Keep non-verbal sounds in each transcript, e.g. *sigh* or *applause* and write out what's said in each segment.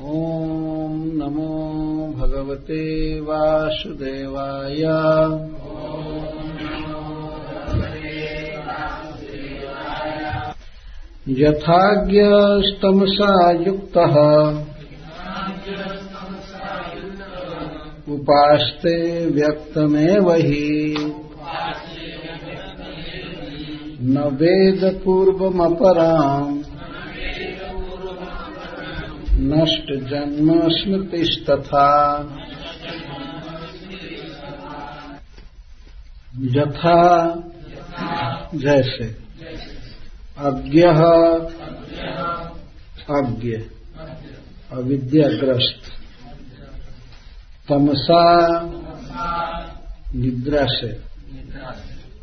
ॐ नमो भगवते वासुदेवाय। यथाज्ञस्तमसा युक्तः उपास्ते व्यक्तमेव हि। न वेदपूर्वमपराम् नष्ट जन्म स्मृतिस्तथा यथा। जैसे। अज्ञ। अज्ञ। अविद्याग्रस्त। तमसा। निद्रा से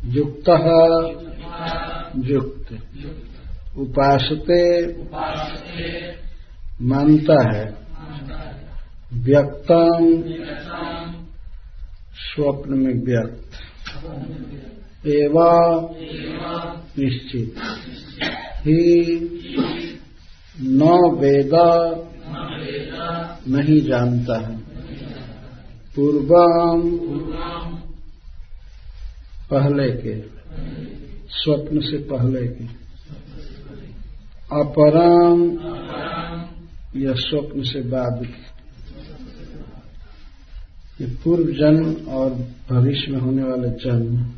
युक्त। युक्त। उपासते। मानता है। व्यक्तम स्वप्न में व्यक्त एवा निश्चित। ही न वेदा नहीं जानता है। पूर्वम पहले के, स्वप्न से पहले के। अपरम या स्वप्न से बाद। ये पूर्व जन्म और भविष्य में होने वाले जन्म।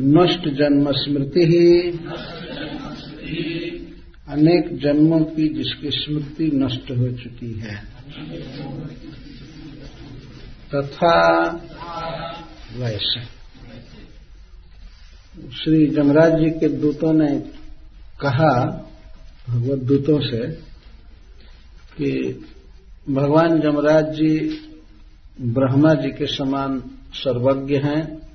नष्ट जन्म स्मृति ही। अनेक जन्मों की जिसकी स्मृति नष्ट हो चुकी है। तथा वैसे। श्री जमराज जी के दूतों ने कहा भगवत दूतों से कि भगवान जमराज जी ब्रह्मा जी के समान सर्वज्ञ हैं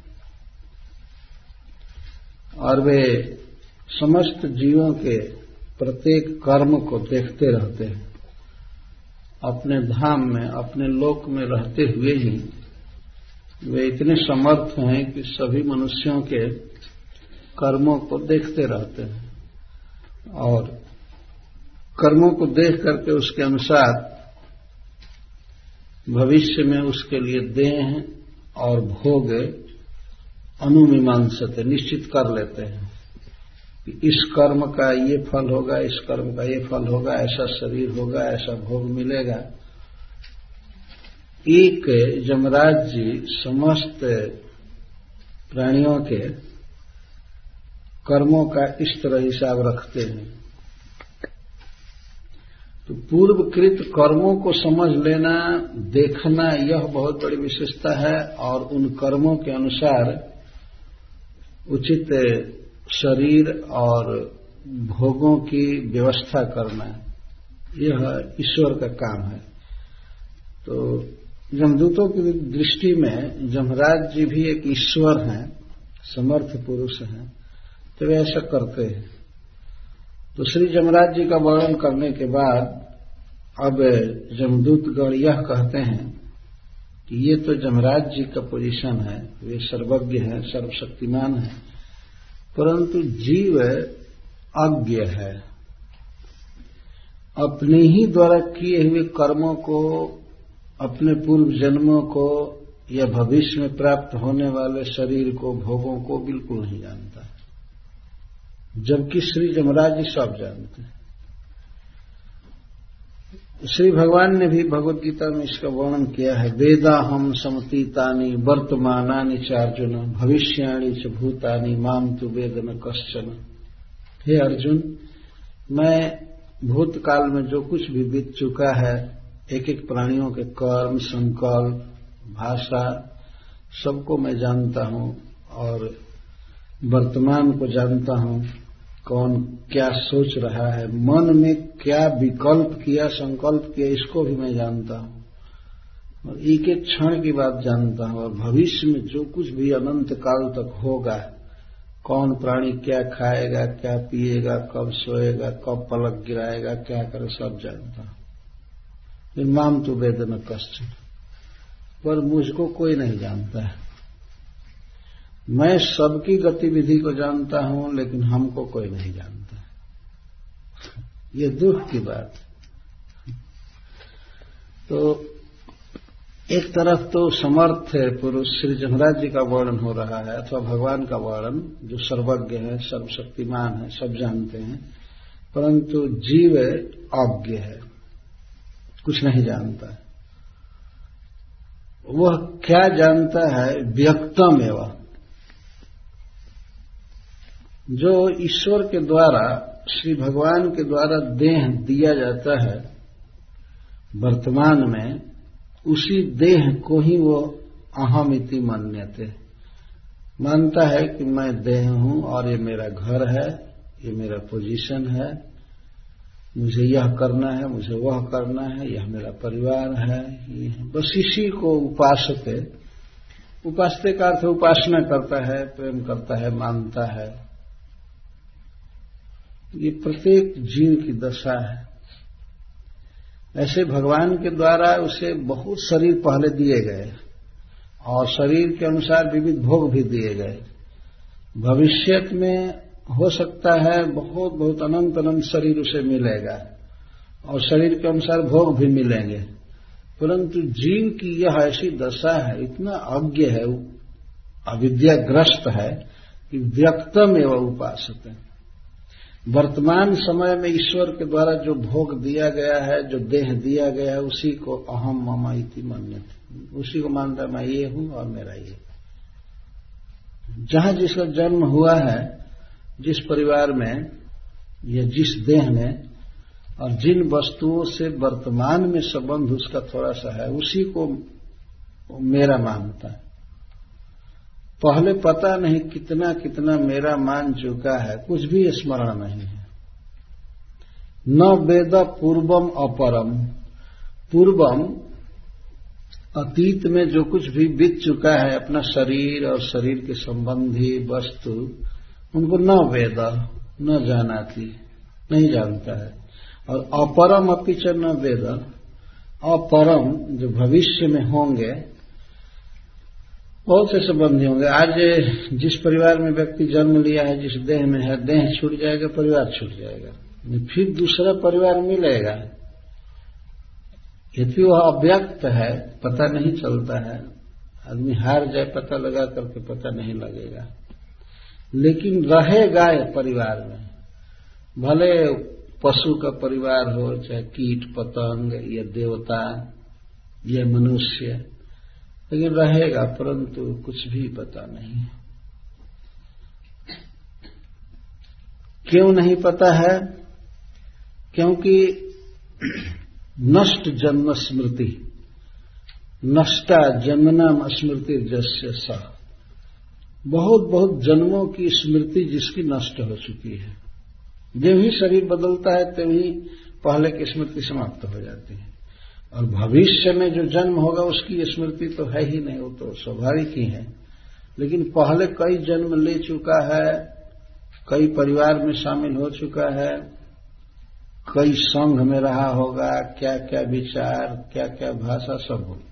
और वे समस्त जीवों के प्रत्येक कर्म को देखते रहते हैं। अपने धाम में, अपने लोक में रहते हुए ही वे इतने समर्थ हैं कि सभी मनुष्यों के कर्मों को देखते रहते हैं। और कर्मों को देख करके उसके अनुसार भविष्य में उसके लिए देह और भोग अनुमीमांसते निश्चित कर लेते हैं कि इस कर्म का ये फल होगा, इस कर्म का ये फल होगा, ऐसा शरीर होगा, ऐसा भोग मिलेगा। एक जमराज जी समस्त प्राणियों के कर्मों का इस तरह हिसाब रखते हैं। तो पूर्वकृत कर्मों को समझ लेना, देखना, यह बहुत बड़ी विशेषता है और उन कर्मों के अनुसार उचित शरीर और भोगों की व्यवस्था करना यह ईश्वर का काम है। तो जमदूतों की दृष्टि में जमराज जी भी एक ईश्वर हैं, समर्थ पुरुष हैं तो वे ऐसा करते हैं। तो श्री जमराज जी का वर्णन करने के बाद अब जमदूतगढ़ यह कहते हैं कि ये तो जमराज जी का पोजीशन है, वे सर्वज्ञ हैं, सर्वशक्तिमान हैं, परंतु जीव अज्ञ है। अपने ही द्वारा किए हुए कर्मों को, अपने पूर्व जन्मों को या भविष्य में प्राप्त होने वाले शरीर को, भोगों को बिल्कुल नहीं जानता। जबकि श्री जमराज जी सब जानते हैं। श्री भगवान ने भी भगवत गीता में इसका वर्णन किया है वेदा हम समतीतानी वर्तमानानि चार्जुन भविष्याणी च भूतानी माम तु वेद न कश्चन। हे अर्जुन, मैं भूतकाल में जो कुछ भी बीत चुका है एक एक प्राणियों के कर्म, संकल्प, भाषा, सबको मैं जानता हूँ और वर्तमान को जानता हूँ। कौन क्या सोच रहा है, मन में क्या विकल्प किया, संकल्प किया, इसको भी मैं जानता हूँ। और एक एक क्षण की बात जानता हूँ, और भविष्य में जो कुछ भी अनंत काल तक होगा, कौन प्राणी क्या खाएगा, क्या पिएगा, कब सोएगा, कब पलक गिराएगा, क्या करे, सब जानता हूँ। माम तो वेदन कष्ट पर मुझको कोई नहीं जानता है। मैं सबकी गतिविधि को जानता हूँ, लेकिन हमको कोई नहीं जानता। ये दुख की बात तो एक तरफ़ तो समर्थ है पुरुष, श्री जमराज जी का वर्णन हो रहा है, अथवा भगवान का वर्णन, जो सर्वज्ञ है, सर्वशक्तिमान है, सब जानते हैं, परंतु जीव अज्ञ है, कुछ नहीं जानता। है वह क्या जानता है? व्यक्तम एवं। जो ईश्वर के द्वारा, श्री भगवान के द्वारा देह दिया जाता है, वर्तमान में, उसी देह को ही वो अहम इति मान्यते। मानता है कि मैं देह हूँ और ये मेरा घर है, ये मेरा पोजीशन है। मुझे यह करना है, मुझे वह करना है, यह मेरा परिवार है, ये बस इसी को उपासक उपासते का अर्थ उपासना करता है, प्रेम करता है, मानता है। ये प्रत्येक जीव की दशा है। ऐसे भगवान के द्वारा उसे बहुत शरीर पहले दिए गए और शरीर के अनुसार विविध भोग भी दिए गए। भविष्य में हो सकता है बहुत बहुत अनंत अनंत शरीर उसे मिलेगा और शरीर के अनुसार भोग भी मिलेंगे। परंतु जीव की यह ऐसी दशा है, इतना अज्ञ है, अविद्याग्रस्त है कि व्यक्तम एवं उपासक है वर्तमान समय में ईश्वर के द्वारा जो भोग दिया गया है, जो देह दिया गया है, उसी को अहम ममा इति मान्य उसी को मानता मैं ये हूँ और मेरा ये। जहाँ जिसका जन्म हुआ है, जिस परिवार में, या जिस देह में, और जिन वस्तुओं से वर्तमान में संबंध उसका थोड़ा सा है, उसी को मेरा मानता है। पहले पता नहीं कितना कितना मेरा मान चुका है, कुछ भी स्मरण नहीं है। न वेद पूर्वम अपरम। पूर्वम अतीत में जो कुछ भी बीत चुका है, अपना शरीर और शरीर के संबंधी वस्तु, उनको न वेद, न जाना थी नहीं जानता है। और अपरम अपिच न वेद। अपरम जो भविष्य में होंगे बहुत से संबंधी होंगे। आज जिस परिवार में व्यक्ति जन्म लिया है, जिस देह में है, देह छूट जाएगा, परिवार छूट जाएगा। फिर दूसरा परिवार मिलेगा। यदि वह अव्यक्त है, पता नहीं चलता है, आदमी हार जाए, पता लगा करके पता नहीं लगेगा। लेकिन रहेगा परिवार में। भले पशु का परिवार हो, चाहे कीट, पतंग, या देवता, या मनुष्य लेकिन रहेगा, परंतु कुछ भी पता नहीं। क्यों नहीं पता है? क्योंकि नष्ट जन्म स्मृति, नष्टा जन्मनाम स्मृति जस्य सा। बहुत बहुत जन्मों की स्मृति जिसकी नष्ट हो चुकी है। जब ही शरीर बदलता है तभी पहले की स्मृति समाप्त हो जाती है। और भविष्य में जो जन्म होगा उसकी स्मृति तो है ही नहीं, वो तो स्वाभाविक ही है। लेकिन पहले कई जन्म ले चुका है, कई परिवार में शामिल हो चुका है, कई संघ में रहा होगा क्या क्या विचार क्या क्या भाषा सब होगा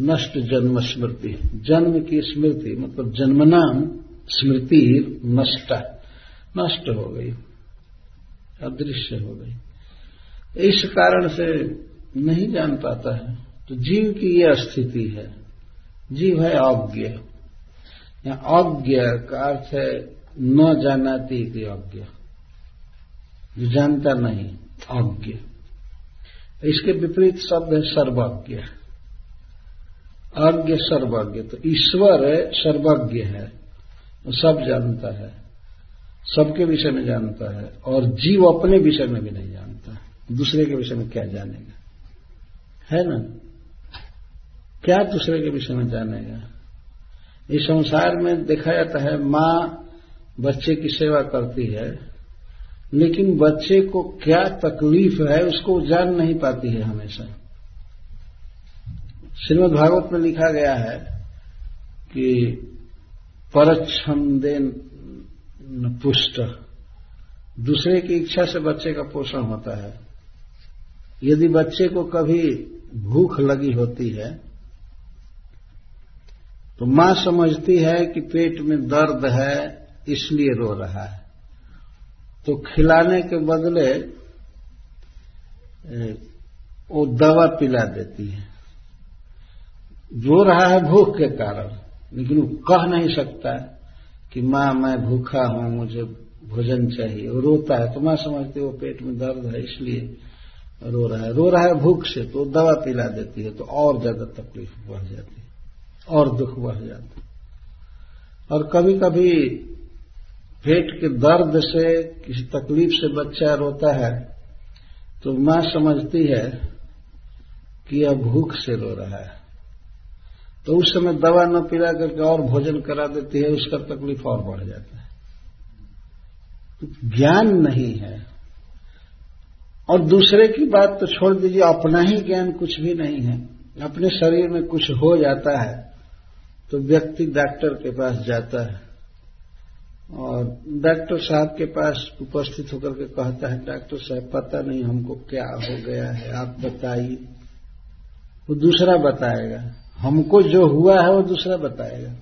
नष्ट जन्म स्मृति, जन्म की स्मृति मतलब जन्मनाम स्मृति नष्ट नष्ट हो गई, अदृश्य हो गई। इस कारण से नहीं जान पाता है। तो जीव की यह स्थिति है। जीव है अज्ञ। या अज्ञ का अर्थ है न जानाती की अज्ञ। जो जानता नहीं, अज्ञ। इसके विपरीत शब्द है सर्वज्ञ। अज्ञ सर्वज्ञ। तो ईश्वर सर्वज्ञ है। वो सब जानता है। सबके विषय में जानता है। और जीव अपने विषय में भी नहीं दूसरे के विषय में क्या जानेगा? है ना? क्या दूसरे के विषय में जानेगा? इस संसार में देखा जाता है, माँ बच्चे की सेवा करती है, लेकिन बच्चे को क्या तकलीफ़ है उसको जान नहीं पाती है हमेशा। श्रीमद भागवत में लिखा गया है कि परच्छंदे पुष्ट। दूसरे की इच्छा से बच्चे का पोषण होता है। यदि बच्चे को कभी भूख लगी होती है तो माँ समझती है कि पेट में दर्द है, इसलिए रो रहा है। तो खिलाने के बदले वो दवा पिला देती है। रो रहा है भूख के कारण, लेकिन वो कह नहीं सकता कि माँ, मैं भूखा हूँ, मुझे भोजन चाहिए। वो रोता है तो माँ समझती है वो पेट में दर्द है, इसलिए रो रहा है। रो रहा है भूख से तो दवा पिला देती है तो और ज़्यादा तकलीफ़ बढ़ जाती है, और दुख बढ़ जाता है। और कभी कभी पेट के दर्द से, किसी तकलीफ़ से बच्चा रोता है तो माँ समझती है कि यह भूख से रो रहा है। तो उस समय दवा न पिला करके और भोजन करा देती है, उसका तकलीफ़ और बढ़ जाता है। ज्ञान नहीं है। और दूसरे की बात तो छोड़ दीजिए, अपना ही ज्ञान कुछ भी नहीं है। अपने शरीर में कुछ हो जाता है तो व्यक्ति डॉक्टर के पास जाता है। और डॉक्टर साहब के पास उपस्थित होकर के कहता है, डॉक्टर साहब, पता नहीं हमको क्या हो गया है, आप बताइए। वो दूसरा बताएगा। हमको जो हुआ है, वो दूसरा बताएगा।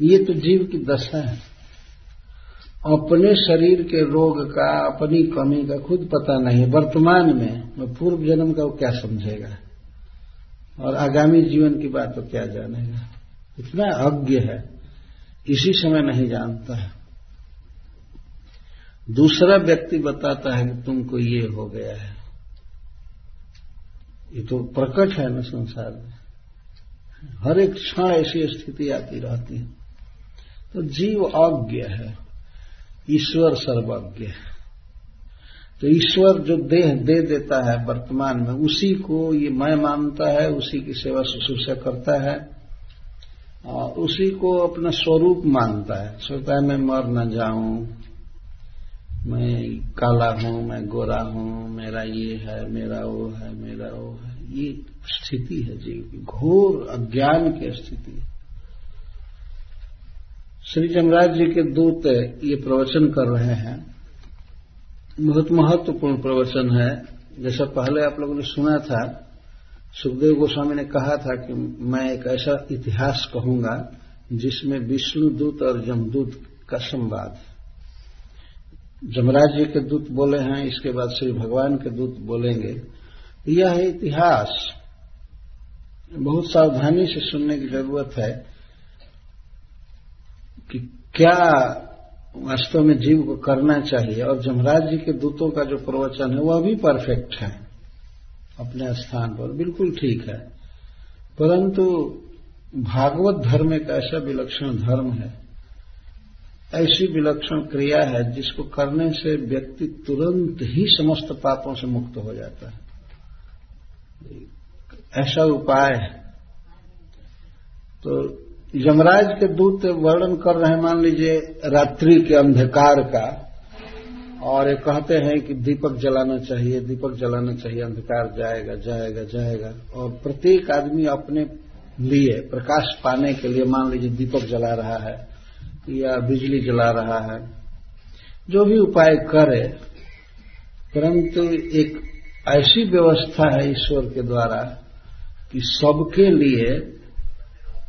ये तो जीव की दशा है। अपने शरीर के रोग का, अपनी कमी का खुद पता नहीं। वर्तमान में पूर्व जन्म का वो क्या समझेगा? और आगामी जीवन की बात तो क्या जानेगा? इतना अज्ञ है, इसी समय नहीं जानता है। दूसरा व्यक्ति बताता है कि तुमको ये हो गया है। ये तो प्रकट है ना संसार में। हर एक क्षण ऐसी स्थिति आती रहती है। तो जीव अज्ञ है। ईश्वर सर्वज्ञ है। तो ईश्वर जो देह दे देता है वर्तमान में, उसी को ये मैं मानता है, उसी की सेवा शुश्रूषा करता है और उसी को अपना स्वरूप मानता है। सोचता है, मैं मर न जाऊँ, मैं काला हूँ, मैं गोरा हूँ, मेरा ये है, मेरा वो है, मेरा वो है। ये स्थिति है जीव की, घोर अज्ञान की स्थिति है। श्री जमराज जी के दूत ये प्रवचन कर रहे हैं। बहुत महत्वपूर्ण प्रवचन है। जैसा पहले आप लोगों ने सुना था, सुखदेव गोस्वामी ने कहा था कि मैं एक ऐसा इतिहास कहूँगा जिसमें विष्णु दूत और जमदूत का संवाद। जमराज जी के दूत बोले हैं, इसके बाद श्री भगवान के दूत बोलेंगे। यह इतिहास बहुत सावधानी से सुनने की ज़रूरत है। कि क्या वास्तव में जीव को करना चाहिए? और जमराज जी के दूतों का जो प्रवचन है, वह भी परफेक्ट है। अपने स्थान पर बिल्कुल ठीक है। परंतु भागवत धर्म एक ऐसा विलक्षण धर्म है, ऐसी विलक्षण क्रिया है, जिसको करने से व्यक्ति तुरंत ही समस्त पापों से मुक्त हो जाता है। ऐसा उपाय है। तो यमराज के दूत वर्णन कर रहे हैं, मान लीजिए, रात्रि के अंधकार का, और ये कहते हैं कि दीपक जलाना चाहिए, दीपक जलाना चाहिए, अंधकार जाएगा जाएगा जाएगा। और प्रत्येक आदमी अपने लिए, प्रकाश पाने के लिए, मान लीजिए, दीपक जला रहा है, या बिजली जला रहा है, जो भी उपाय करे, परंतु एक ऐसी व्यवस्था है ईश्वर के द्वारा कि सबके लिए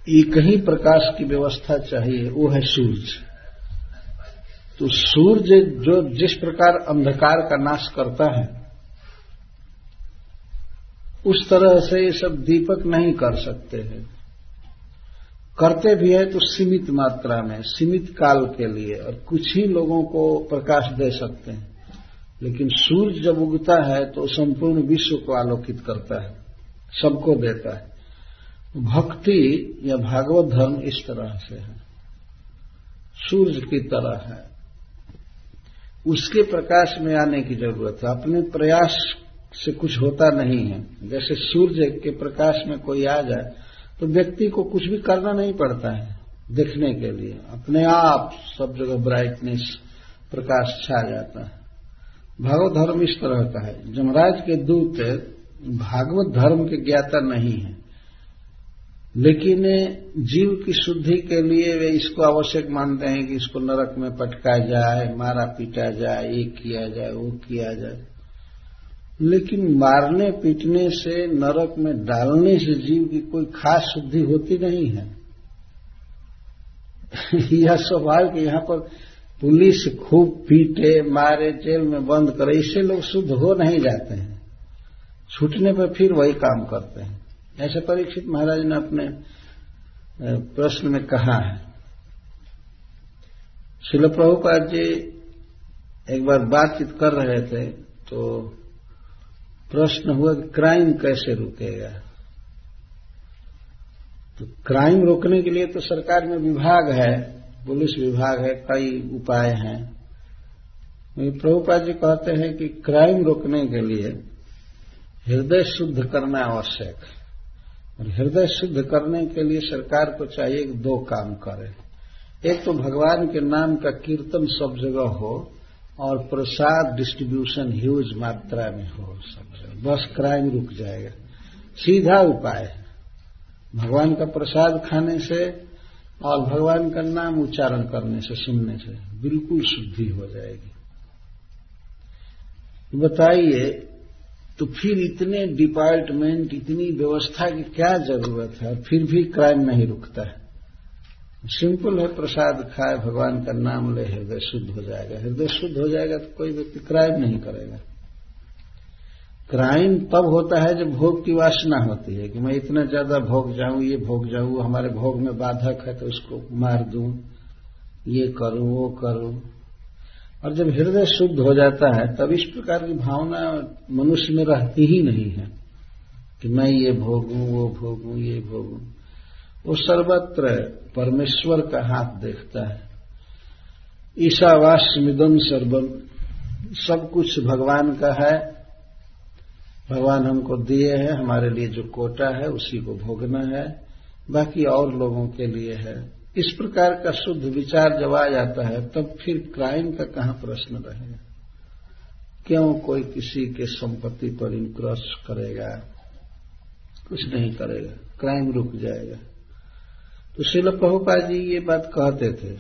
एक ही प्रकाश की व्यवस्था चाहिए, वो है सूर्य। तो सूर्य जो जिस प्रकार अंधकार का नाश करता है, उस तरह से ये सब दीपक नहीं कर सकते हैं। करते भी है तो सीमित मात्रा में, सीमित काल के लिए, और कुछ ही लोगों को प्रकाश दे सकते हैं। लेकिन सूर्य जब उगता है तो संपूर्ण विश्व को आलोकित करता है, सबको देता है। भक्ति या भागवत धर्म इस तरह से है। सूर्य की तरह है। उसके प्रकाश में आने की ज़रूरत है। अपने प्रयास से कुछ होता नहीं है। जैसे सूर्य के प्रकाश में कोई आ जाए तो व्यक्ति को कुछ भी करना नहीं पड़ता है देखने के लिए। अपने आप सब जगह ब्राइटनेस प्रकाश छा जाता है। भागवत धर्म इस तरह का है। जमराज के दूत भागवत धर्म के ज्ञाता नहीं है। लेकिन जीव की शुद्धि के लिए वे इसको आवश्यक मानते हैं कि इसको नरक में पटका जाए, मारा पीटा जाए ये किया जाए, वो किया जाए। लेकिन मारने पीटने से, नरक में डालने से जीव की कोई खास शुद्धि होती नहीं है। *laughs* यह स्वाभाविक यहाँ पर पुलिस खूब पीटे, मारे, जेल में बंद करे, इससे लोग शुद्ध हो नहीं जाते हैं। छूटने पर फिर वही काम करते हैं। ऐसे परीक्षित महाराज ने अपने प्रश्न में कहा है। शिल प्रभुपाद जी एक बार बातचीत कर रहे थे तो प्रश्न हुआ कि क्राइम कैसे रुकेगा? तो क्राइम रोकने के लिए तो सरकार में विभाग है, पुलिस विभाग है, कई उपाय हैं। प्रभुपाद जी कहते हैं कि क्राइम रोकने के लिए हृदय शुद्ध करना आवश्यक है। और हृदय शुद्ध करने के लिए सरकार को चाहिए कि दो काम करे। एक तो भगवान के नाम का कीर्तन सब जगह हो और प्रसाद डिस्ट्रीब्यूशन ह्यूज मात्रा में हो सब जगह। बस क्राइम रुक जाएगा। सीधा उपाय भगवान का प्रसाद खाने से और भगवान का नाम उच्चारण करने से, सुनने से बिल्कुल शुद्धि हो जाएगी। बताइए तो फिर इतने डिपार्टमेंट, इतनी व्यवस्था की क्या ज़रूरत है? फिर भी क्राइम नहीं रुकता है। सिंपल है, प्रसाद खाए, भगवान का नाम ले, हृदय शुद्ध हो जाएगा। हृदय शुद्ध हो जाएगा तो कोई व्यक्ति क्राइम नहीं करेगा। क्राइम तब होता है जब भोग की वासना होती है कि मैं इतना ज़्यादा भोग जाऊँ, ये भोग जाऊँ, हमारे भोग में बाधक है तो उसको मार दूँ, ये करूँ, वो करूँ। और जब हृदय शुद्ध हो जाता है, तब इस प्रकार की भावना मनुष्य में रहती ही नहीं है कि मैं ये भोगूं, वो भोगूं, ये भोगूं। वो सर्वत्र परमेश्वर का हाथ देखता है। ईशावास्यमिदम सर्वम सब कुछ भगवान का है। भगवान हमको दिए हैं, हमारे लिए जो कोटा है, उसी को भोगना है। बाकी और लोगों के लिए है। इस प्रकार का शुद्ध विचार जब आ जाता है, तब फिर क्राइम का कहाँ प्रश्न रहेगा? क्यों कोई किसी के संपत्ति पर इनक्रॉस करेगा? कुछ नहीं करेगा। क्राइम रुक जाएगा। तो शिल प्रभुपा जी ये बात कहते थे।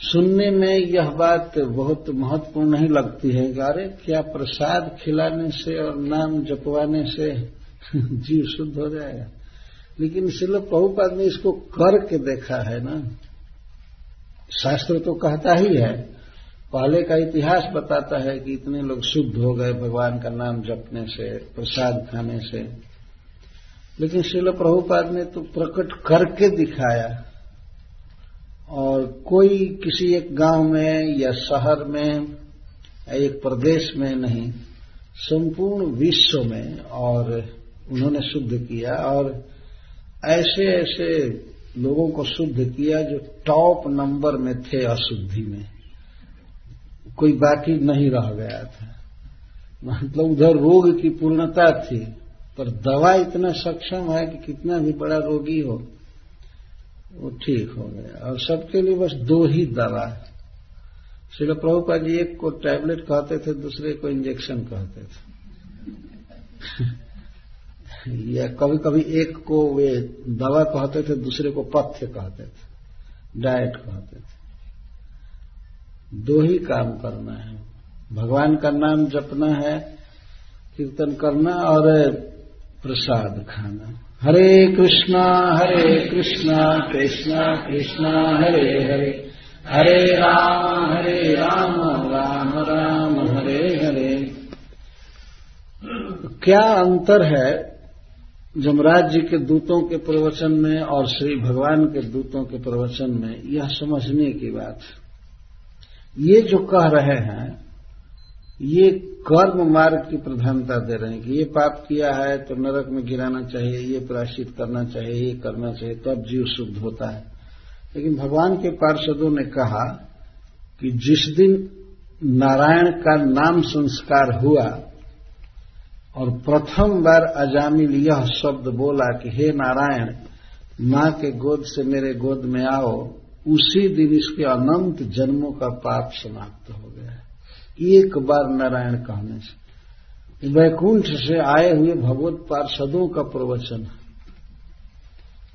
सुनने में यह बात बहुत महत्वपूर्ण नहीं लगती है कि अरे क्या प्रसाद खिलाने से और नाम जपवाने से *laughs* जीव शुद्ध हो जाएगा? लेकिन शिल प्रभुपाद ने इसको करके देखा है ना। शास्त्र तो कहता ही है, पहले का इतिहास बताता है कि इतने लोग शुद्ध हो गए भगवान का नाम जपने से, प्रसाद खाने से। लेकिन शिल प्रभुपाद ने तो प्रकट करके दिखाया। और कोई किसी एक गाँव में या शहर में, या एक प्रदेश में नहीं, संपूर्ण विश्व में और उन्होंने शुद्ध किया और ऐसे ऐसे लोगों को शुद्ध किया जो टॉप नंबर में थे अशुद्धि में। कोई बाकी नहीं रह गया था। मतलब उधर रोग की पूर्णता थी, पर दवा इतना सक्षम है कि कितना भी बड़ा रोगी हो, वो ठीक हो गया। और सबके लिए बस दो ही दवा श्री प्रभुपा जी एक को टैबलेट कहते थे, दूसरे को इंजेक्शन कहते थे। या कभी कभी एक को वे दवा कहते थे, दूसरे को पथ्य कहते थे डाइट कहते थे। दो ही काम करना है। भगवान का नाम जपना है, कीर्तन करना और प्रसाद खाना। हरे कृष्णा हरे कृष्णा कृष्णा कृष्णा, हरे हरे। हरे राम हरे राम राम राम, हरे हरे। क्या अंतर है जमराज जी के दूतों के प्रवचन में और श्री भगवान के दूतों के प्रवचन में यह समझने की बात ये जो कह रहे हैं, ये कर्म मार्ग की प्रधानता दे रहे हैं कि ये पाप किया है तो नरक में गिराना चाहिए, ये प्राश्चित करना चाहिए, ये करना चाहिए, तब जीव शुद्ध होता है। लेकिन भगवान के पार्षदों ने कहा कि जिस दिन नारायण का नाम संस्कार हुआ और प्रथम बार अजामिल यह शब्द बोला कि, हे नारायण, माँ के गोद से मेरे गोद में आओ। उसी दिन इसके अनंत जन्मों का पाप समाप्त हो गया एक बार नारायण कहने से वैकुंठ से आए हुए भगवत पार्षदों का प्रवचन है।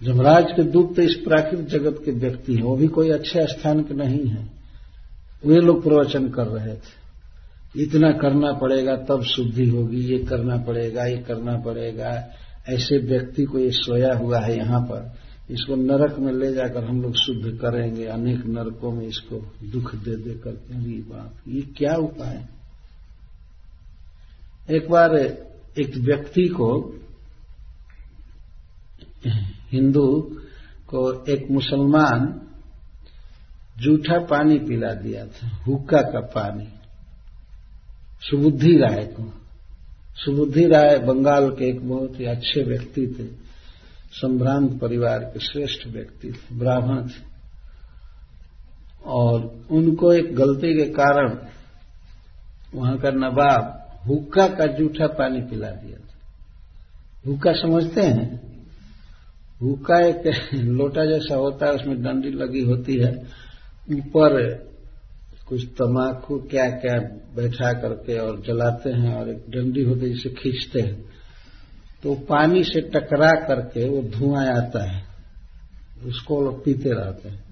जमराज के दूत तो इस प्राकृतिक जगत के व्यक्ति हैं, वो भी कोई अच्छे स्थान के नहीं है। वे लोग प्रवचन कर रहे थे। इतना करना पड़ेगा, तब शुद्धि होगी, ये करना पड़ेगा, ये करना पड़ेगा। ऐसे व्यक्ति को ये सोया हुआ है यहाँ पर, इसको नरक में ले जाकर हम लोग शुद्ध करेंगे, अनेक नरकों में इसको दुख दे दे करके। अरे बाप, ये क्या उपाय? एक बार एक व्यक्ति को, हिंदू को एक मुसलमान जूठा पानी पिला दिया था, हुक्का का पानी। सुबुद्धि राय को। सुबुद्धि राय बंगाल के एक बहुत ही अच्छे व्यक्ति थे। संभ्रांत परिवार के श्रेष्ठ व्यक्ति थे, ब्राह्मण थे। और उनको एक गलती के कारण वहाँ का नवाब हुक्का का जूठा पानी पिला दिया था। हुक्का समझते हैं? हुक्का एक *laughs* लोटा जैसा होता है, उसमें डंडी लगी होती है। ऊपर कुछ तमाकू क्या क्या बैठा करके और जलाते हैं और एक डंडी होती है, जिसे खींचते हैं। तो पानी से टकरा करके वो धुआँ आता है। उसको लोग पीते रहते हैं।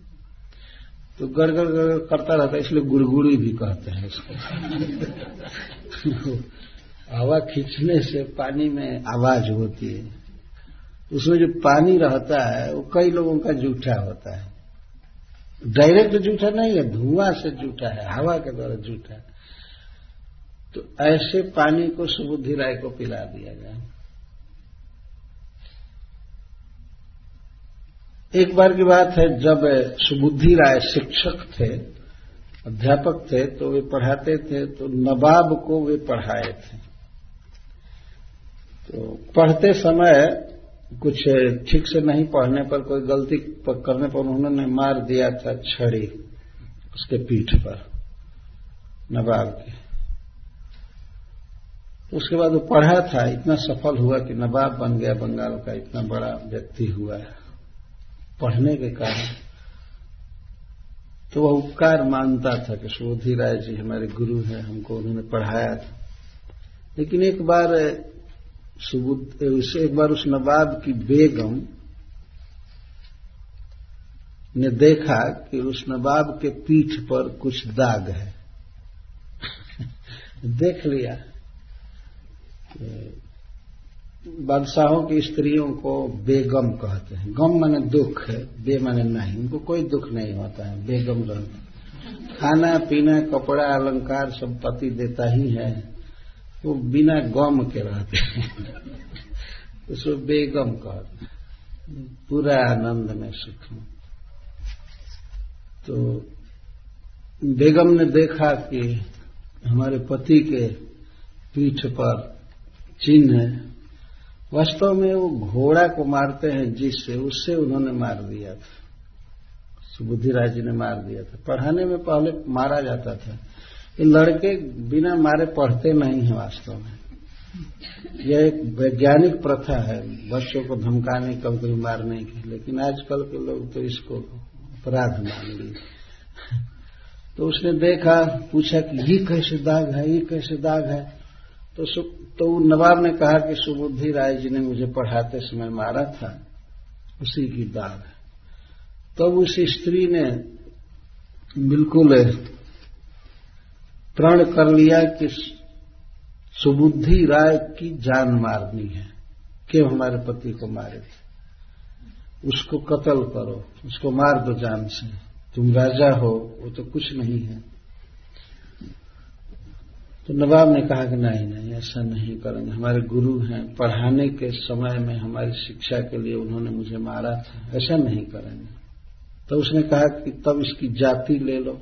तो गड़गड़ गड़गड़ करता रहता है, इसलिए गुड़गुड़ी भी कहते हैं इसको। *laughs* हवा खींचने से पानी में आवाज़ होती है। उसमें जो पानी रहता है, वो कई लोगों का जूठा होता है। डायरेक्ट जूठा नहीं है, धुआँ से जूठा है, हवा के द्वारा जूठा है। तो ऐसे पानी को सुबुद्धि राय को पिला दिया गया एक बार की बात है, जब सुबुद्धि राय शिक्षक थे, अध्यापक थे तो वे पढ़ाते थे तो नवाब को वे पढ़ाए थे। तो पढ़ते समय कुछ ठीक से नहीं पढ़ने पर, कोई गलती करने पर उन्होंने मार दिया था छड़ी उसके पीठ पर नवाब के। उसके बाद वो पढ़ा था, इतना सफल हुआ कि नवाब बन गया, बंगाल का इतना बड़ा व्यक्ति हुआ पढ़ने के कारण। तो वह उपकार मानता था कि शोधी राय जी हमारे गुरु हैं, हमको उन्होंने पढ़ाया था। लेकिन एक बार एक बार उस नवाब की बेगम ने देखा कि उस नवाब के पीठ पर कुछ दाग है। *laughs* देख लिया। बादशाहों की स्त्रियों को बेगम कहते हैं। गम माने दुख है, बे माने नहीं। उनको कोई दुख नहीं होता है, बेगम रहते खाना, पीना, कपड़ा, अलंकार सब पति देता ही है। वो बिना गम के रहते उसको बेगम कहते पूरा आनंद में सुख में। तो बेगम ने देखा कि हमारे पति के पीठ पर चिन्ह है। वास्तव में वो घोड़ा को मारते हैं जिससे उससे उन्होंने मार दिया था। सुबुद्धि राज जी ने मार दिया था। पढ़ाने में पहले मारा जाता था। लड़के बिना मारे पढ़ते नहीं है वास्तव में। यह एक वैज्ञानिक प्रथा है, बच्चों को धमकाने कभी कभी मारने की लेकिन आजकल के लोग तो इसको अपराध मान लिए। तो उसने देखा, पूछा कि ये कैसे दाग है, ये कैसे दाग है? तो तो नवाब ने कहा कि सुबुद्धि राय जी ने मुझे पढ़ाते समय मारा था, उसी की दाग है। तब तो उस स्त्री ने बिल्कुल प्रण कर लिया कि सुबुद्धि राय की जान मारनी है। क्यों हमारे पति को मारे? उसको कत्ल करो, उसको मार दो जान से। तुम राजा हो, वो तो कुछ नहीं है। तो नवाब ने कहा कि नहीं नहीं, ऐसा नहीं करेंगे। हमारे गुरु हैं, पढ़ाने के समय में हमारी शिक्षा के लिए उन्होंने मुझे मारा था। ऐसा नहीं करेंगे। तो उसने कहा कि तब इसकी जाति ले लो।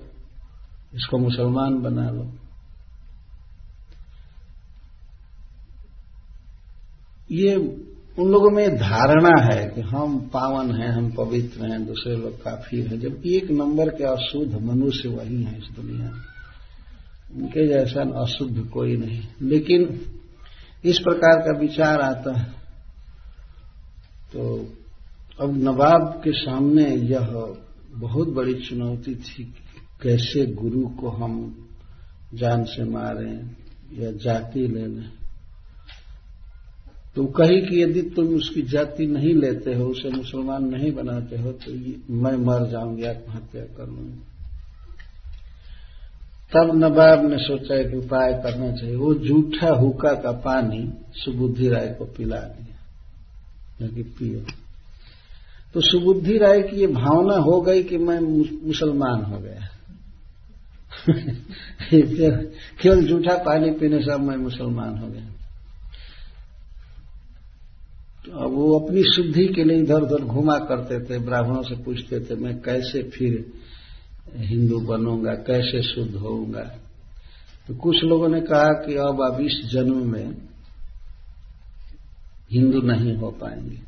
इसको मुसलमान बना लो। ये उन लोगों में धारणा है कि हम पावन हैं, हम पवित्र हैं, दूसरे लोग काफ़ी हैं। जब एक नंबर के अशुद्ध मनुष्य वही हैं इस दुनिया में। उनके जैसा अशुद्ध कोई नहीं। लेकिन इस प्रकार का विचार आता है। तो अब नवाब के सामने यह बहुत बड़ी चुनौती थी कैसे गुरु को हम जान से मारें या जाति ले लें। तो कही कि यदि तुम उसकी जाति नहीं लेते हो, उसे मुसलमान नहीं बनाते हो तो मैं मर जाऊँगी, आत्महत्या कर लूँगी तब नवाब ने सोचा, एक उपाय करना चाहिए। वो जूठा हुक्का का पानी सुबुद्धि राय को पिला दिया कि पियो। तो सुबुद्धि राय की ये भावना हो गई कि मैं मुसलमान हो गया। *laughs* केवल जूठा पानी पीने से अब मैं मुसलमान हो गया। तो वो अपनी शुद्धि के लिए इधर उधर घुमा करते थे, ब्राह्मणों से पूछते थे, मैं कैसे फिर हिंदू बनूँगा, कैसे शुद्ध होऊँगा? तो कुछ लोगों ने कहा कि अब आप इस जन्म में हिंदू नहीं हो पाएँगे।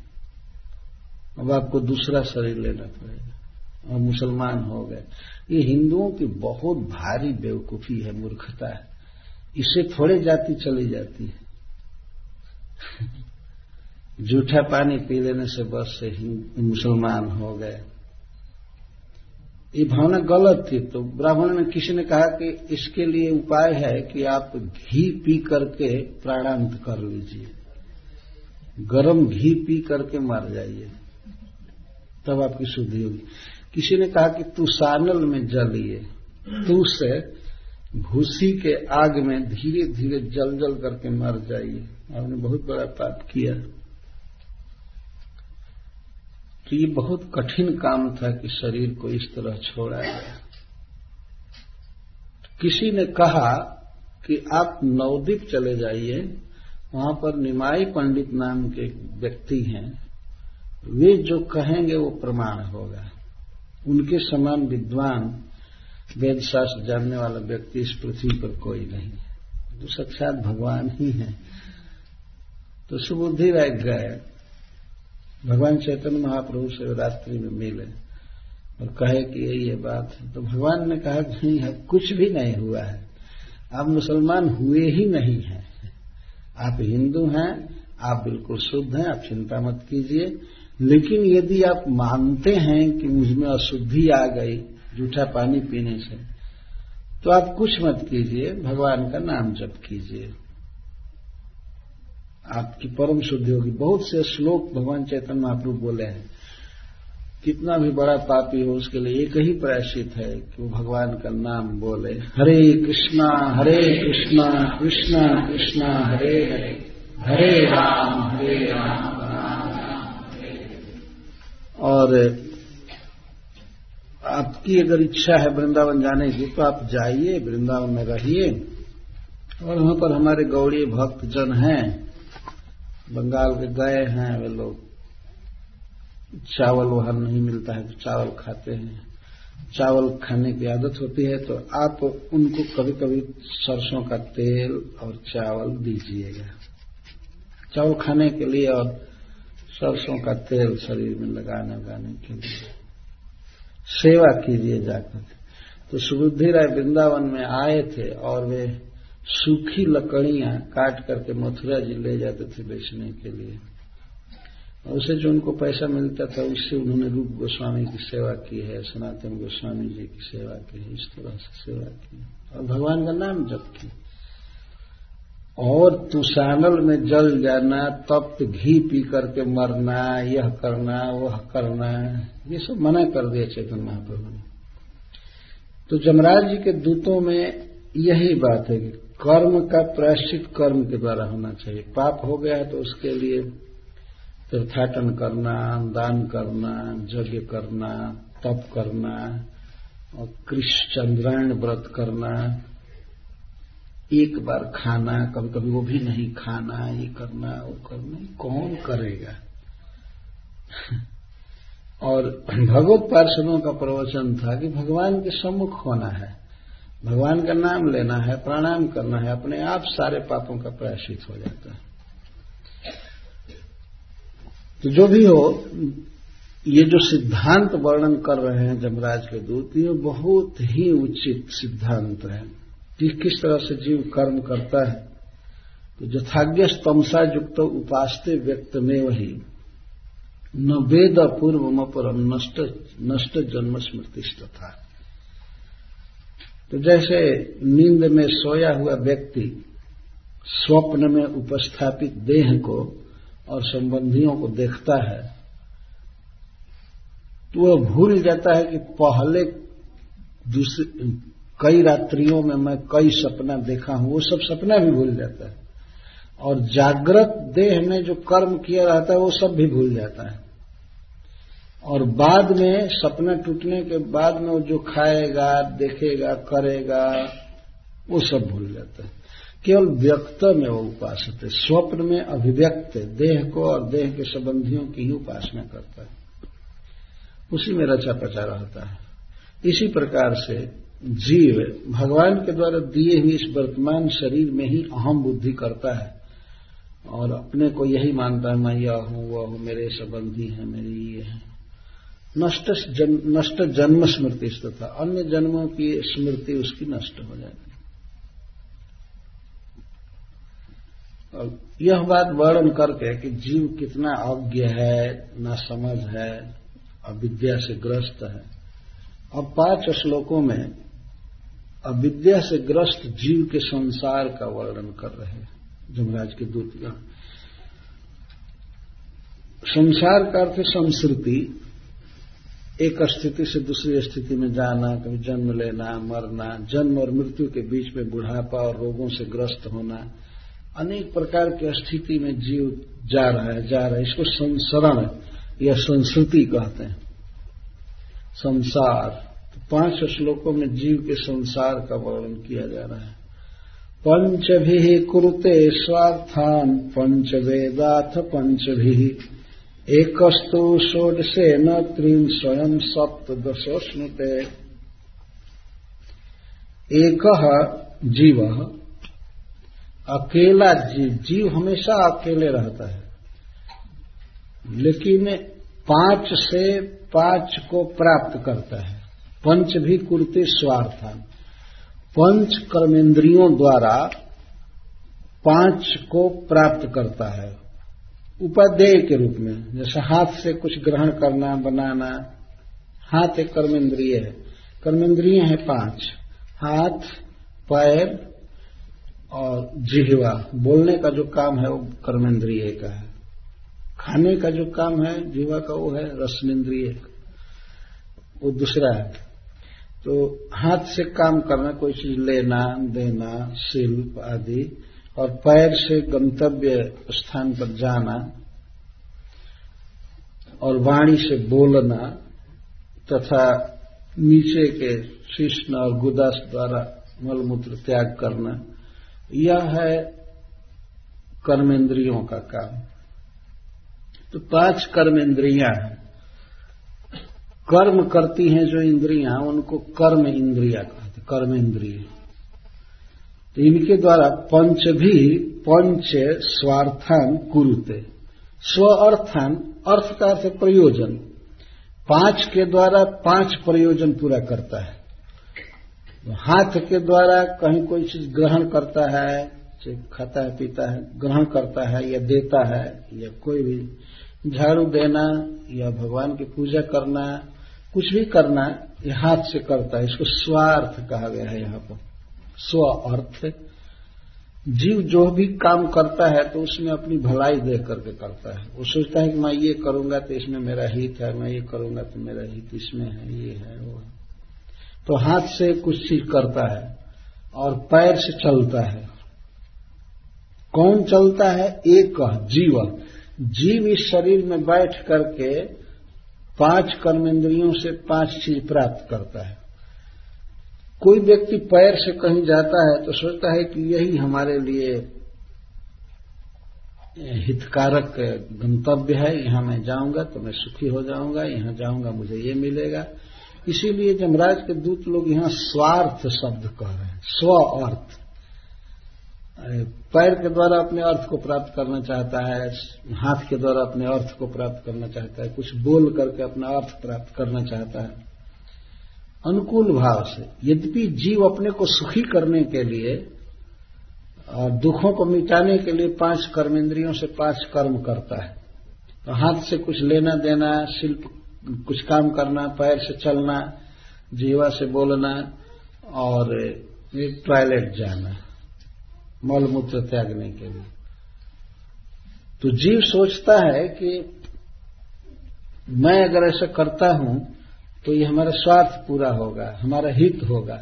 अब आपको दूसरा शरीर लेना पड़ेगा। और मुसलमान हो गए। ये हिंदुओं की बहुत भारी बेवकूफ़ी है, मूर्खता है। इससे थोड़े जाति चली जाती है। जूठा पानी पी लेने से बस से मुसलमान हो गए। ये भावना गलत थी तो ब्राह्मण ने किसी ने कहा कि इसके लिए उपाय है कि आप घी पी करके प्राणांत कर लीजिए। गरम घी पी करके मर जाइए। तब आपकी शुद्धि होगी। किसी ने कहा कि तू सानल में जलिए तू से भूसी के आग में धीरे धीरे जल जल करके मर जाइए। आपने बहुत बड़ा पाप किया। तो ये बहुत कठिन काम था कि शरीर को इस तरह छोड़ा गया। किसी ने कहा कि आप नवदीप चले जाइए। वहाँ पर निमाई पंडित नाम के व्यक्ति हैं। वे जो कहेंगे वो प्रमाण होगा। उनके समान विद्वान वेद शास्त्र जानने वाला व्यक्ति इस पृथ्वी पर कोई नहीं है। तो साक्षात भगवान ही है। तो सुबुद्धि राय गए। भगवान चैतन्य महाप्रभु से रात्रि में मिले और कहे कि ये ये बात है। तो भगवान ने कहा, नहीं है, कुछ भी नहीं हुआ है। आप मुसलमान हुए ही नहीं हैं। आप हिंदू हैं, आप बिल्कुल शुद्ध हैं, आप चिंता मत कीजिए। लेकिन यदि आप मानते हैं कि मुझमें अशुद्धि आ गई, जूठा पानी पीने से तो आप कुछ मत कीजिए, भगवान का नाम जप कीजिए। आपकी परम शुद्धि होगी। बहुत से श्लोक भगवान चैतन्य महाप्रभु बोले हैं। कितना भी बड़ा पापी हो, उसके लिए एक ही प्रायश्चित है कि वो भगवान का नाम बोले। हरे कृष्णा हरे कृष्णा कृष्णा कृष्णा, हरे हरे। हरे राम हरे राम। और आपकी अगर इच्छा है वृंदावन जाने की तो आप जाइए, वृंदावन में रहिए। और वहाँ पर हमारे गौड़ी भक्त जन हैं, बंगाल के गए हैं, वे लोग। चावल वहाँ नहीं मिलता है तो चावल खाते हैं। चावल खाने की आदत होती है तो आप उनको कभी कभी सरसों का तेल और चावल दीजिएगा। चावल खाने के लिए और सरसों का तेल शरीर में लगाने लगाने के लिए। सेवा कीजिए जाकर। तो सुबुद्धि राय वृंदावन में आए थे और वे सूखी लकड़ियाँ काट करके मथुरा जी ले जाते थे बेचने के लिए। उसे जो उनको पैसा मिलता था, उससे उन्होंने रूप गोस्वामी की सेवा की है, सनातन गोस्वामी जी की सेवा की है, इस तरह से सेवा की और भगवान का नाम जप की और तुषानल में जल जाना, तप्त घी पी करके मरना, यह करना, वह करना, ये सब मना कर दिया चेतन महाप्रभु ने। तो जमराज जी के दूतों में यही बात है कि कर्म का प्रायश्चित कर्म के द्वारा होना चाहिए। पाप हो गया तो उसके लिए तीर्थाटन करना, दान करना, यज्ञ करना, तप करना, और कृष्ण चंद्रायण व्रत करना एक बार खाना कभी कभी वो भी नहीं खाना, ये करना, वो करना कौन करेगा? और भगवत पार्षदों का प्रवचन था कि भगवान के सम्मुख होना है। भगवान का नाम लेना है, प्रणाम करना है, अपने आप सारे पापों का प्रायश्चित हो जाता है। तो जो भी हो, ये जो सिद्धांत वर्णन कर रहे हैं जमराज के दूत, ये बहुत ही उचित सिद्धांत है। कि किस तरह से जीव कर्म करता है तो जथाज्ञ तमसा युक्त उपासते व्यक्त में वही न वेद पूर्व परम नष्ट नष्ट जन्म स्मृति था तो जैसे नींद में सोया हुआ व्यक्ति स्वप्न में उपस्थापित देह को और संबंधियों को देखता है तो वह भूल जाता है कि पहले दूसरे कई रात्रियों में मैं कई सपना देखा हूँ, वो सब सपना भी भूल जाता है। और जागृत देह में जो कर्म किया रहता है, वो सब भी भूल जाता है। और बाद में, सपना टूटने के बाद में वो जो खाएगा, देखेगा, करेगा, वो सब भूल जाता है। केवल व्यक्त में वो उपासक है, स्वप्न में अभिव्यक्त देह को और देह के संबंधियों की ही उपासना करता है। उसी में रचा पचा रहता है। इसी प्रकार से जीव भगवान के द्वारा दिए हुए इस वर्तमान शरीर में ही अहम बुद्धि करता है। और अपने को यही मानता है मैं यह हूँ वह हूँ मेरे संबंधी है मेरे ये है। नष्ट जन, नष्ट जन्म स्मृति तथा अन्य जन्मों की स्मृति उसकी नष्ट हो जाती यह बात वर्णन करके कि जीव कितना अज्ञ है ना समझ है अविद्या से ग्रस्त है। अब पाँच श्लोकों में अविद्या से ग्रस्त जीव के संसार का वर्णन कर रहे हैं, जमराज के दूतगण संसार का अर्थ संस्कृति। एक स्थिति से दूसरी स्थिति में जाना, कभी जन्म लेना, मरना, जन्म और मृत्यु के बीच में बुढ़ापा और रोगों से ग्रस्त होना, अनेक प्रकार की स्थिति में जीव जा रहा है, जा रहा है। इसको संसरण या संस्कृति कहते हैं। संसार। पाँच श्लोकों में जीव के संसार का वर्णन किया जा रहा है। पंच भी कुरुते स्वार्थान पंच वेदाथ पंचभि। एकस्तु षोडशे न त्रीन स्वयं सप्तशोष्णुते एक जीव। अकेला जीव जीव हमेशा अकेले रहता है। लेकिन पाँच से पाँच को प्राप्त करता है। पंच भी कुर्ते स्वार्थान पंच कर्मेंद्रियों द्वारा पाँच को प्राप्त करता है। उपाध्याय के रूप में, जैसे हाथ से कुछ ग्रहण करना, बनाना, हाथ एक कर्मेंद्रिय है। कर्मेंद्रिय है पाँच। हाथ, पैर और जिहवा। बोलने का जो काम है वो कर्मेंद्रिय का है। खाने का जो काम है, जिहवा का वो है रसनेन्द्रिय वो दूसरा है। तो हाथ से काम करना, कोई चीज़ लेना, देना, शिल्प आदि, और पैर से गंतव्य स्थान पर जाना, और वाणी से बोलना, तथा नीचे के शिष्ण और गुदास द्वारा मलमूत्र त्याग करना, यह है कर्मेंद्रियों का काम। तो पाँच कर्मेंद्रियाँ हैं। कर्म करती हैं जो इंद्रियाँ उनको कर्म इंद्रिया कहते कर्म इंद्रिय। तो इनके द्वारा पंच भी पंच स्वार्थान कुरुते। स्व अर्थान, अर्थ का अर्थ प्रयोजन। पाँच के द्वारा पाँच प्रयोजन पूरा करता है। हाथ के द्वारा कहीं कोई चीज़ ग्रहण करता है खाता है, पीता है, ग्रहण करता है, या देता है, या कोई भी झाड़ू देना, या भगवान की पूजा करना कुछ भी करना ये हाथ से करता है, इसको स्वार्थ कहा गया है यहाँ पर। स्व अर्थ। जीव जो भी काम करता है तो उसमें अपनी भलाई देख करके करता है। वो सोचता है कि मैं ये करूँगा तो इसमें मेरा हित है, मैं ये करूँगा तो मेरा हित इसमें है, ये है, वो है। तो हाथ से कुछ चीज़ करता है और पैर से चलता है। कौन चलता है? एक जीव। जीव इस शरीर में बैठ करके पाँच कर्मेंद्रियों से पाँच चीज़ प्राप्त करता है। कोई व्यक्ति पैर से कहीं जाता है तो सोचता है कि यही हमारे लिए हितकारक गंतव्य है। यहाँ मैं जाऊँगा तो मैं सुखी हो जाऊँगा, यहाँ जाऊँगा मुझे ये मिलेगा। इसीलिए जमराज के दूत लोग यहाँ स्वार्थ शब्द कह रहे हैं, स्व अर्थ। पैर के द्वारा अपने अर्थ को प्राप्त करना चाहता है, हाथ के द्वारा अपने अर्थ को प्राप्त करना चाहता है, कुछ बोल करके अपना अर्थ प्राप्त करना चाहता है। अनुकूल भाव से, यद्यपि जीव अपने को सुखी करने के लिए और दुखों को मिटाने के लिए पाँच कर्मेंद्रियों से पाँच कर्म करता है। तो हाथ से कुछ लेना देना, शिल्प कुछ काम करना, पैर से चलना, जीवा से बोलना और टॉयलेट जाना। मल मूत्र त्यागने के लिए। तो जीव सोचता है कि मैं अगर ऐसा करता हूँ तो ये हमारा स्वार्थ पूरा होगा, हमारा हित होगा।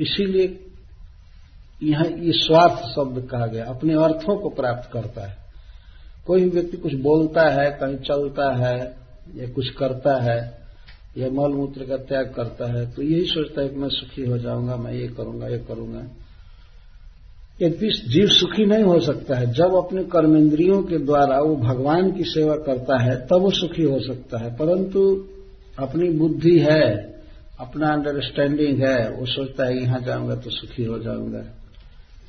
इसीलिए यहाँ ये स्वार्थ शब्द कहा गया, अपने अर्थों को प्राप्त करता है। कोई भी व्यक्ति कुछ बोलता है, कहीं चलता है, या कुछ करता है, या मल मूत्र का त्याग करता है तो यही सोचता है कि मैं सुखी हो जाऊँगा, मैं ये करूँगा ये करूँगा। यद्यपि जीव सुखी नहीं हो सकता है। जब अपने कर्मेंद्रियों के द्वारा वो भगवान की सेवा करता है, तब वो सुखी हो सकता है। परंतु अपनी बुद्धि है, अपना अंडरस्टैंडिंग है, वो सोचता है, यहाँ जाऊँगा तो सुखी हो जाऊँगा।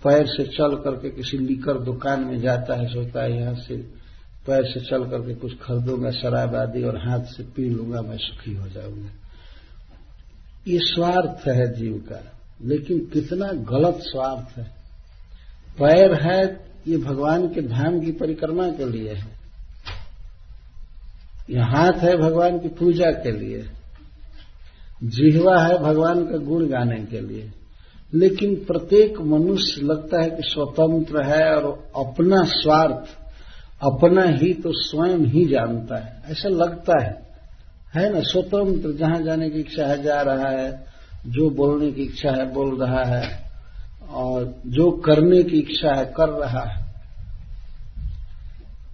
पैर से चल करके किसी लीकर दुकान में जाता है, सोचता है, यहाँ से पैर से चल करके कुछ खरीदूँगा, शराब आदि, और हाथ से पी लूँगा, मैं सुखी हो जाऊँगा। ये स्वार्थ है जीव का, लेकिन कितना गलत स्वार्थ है। पैर है, ये भगवान के धाम की परिक्रमा के लिए है। यह हाथ है भगवान की पूजा के लिए। जिहवा है भगवान का गुण गाने के लिए। लेकिन प्रत्येक मनुष्य लगता है कि स्वतंत्र है और अपना स्वार्थ, अपना ही तो स्वयं ही जानता है। ऐसा लगता है। है ना? स्वतंत्र, जहाँ जाने की इच्छा है, जा रहा है। जो बोलने की इच्छा है, बोल रहा है। और जो करने की इच्छा है, कर रहा है।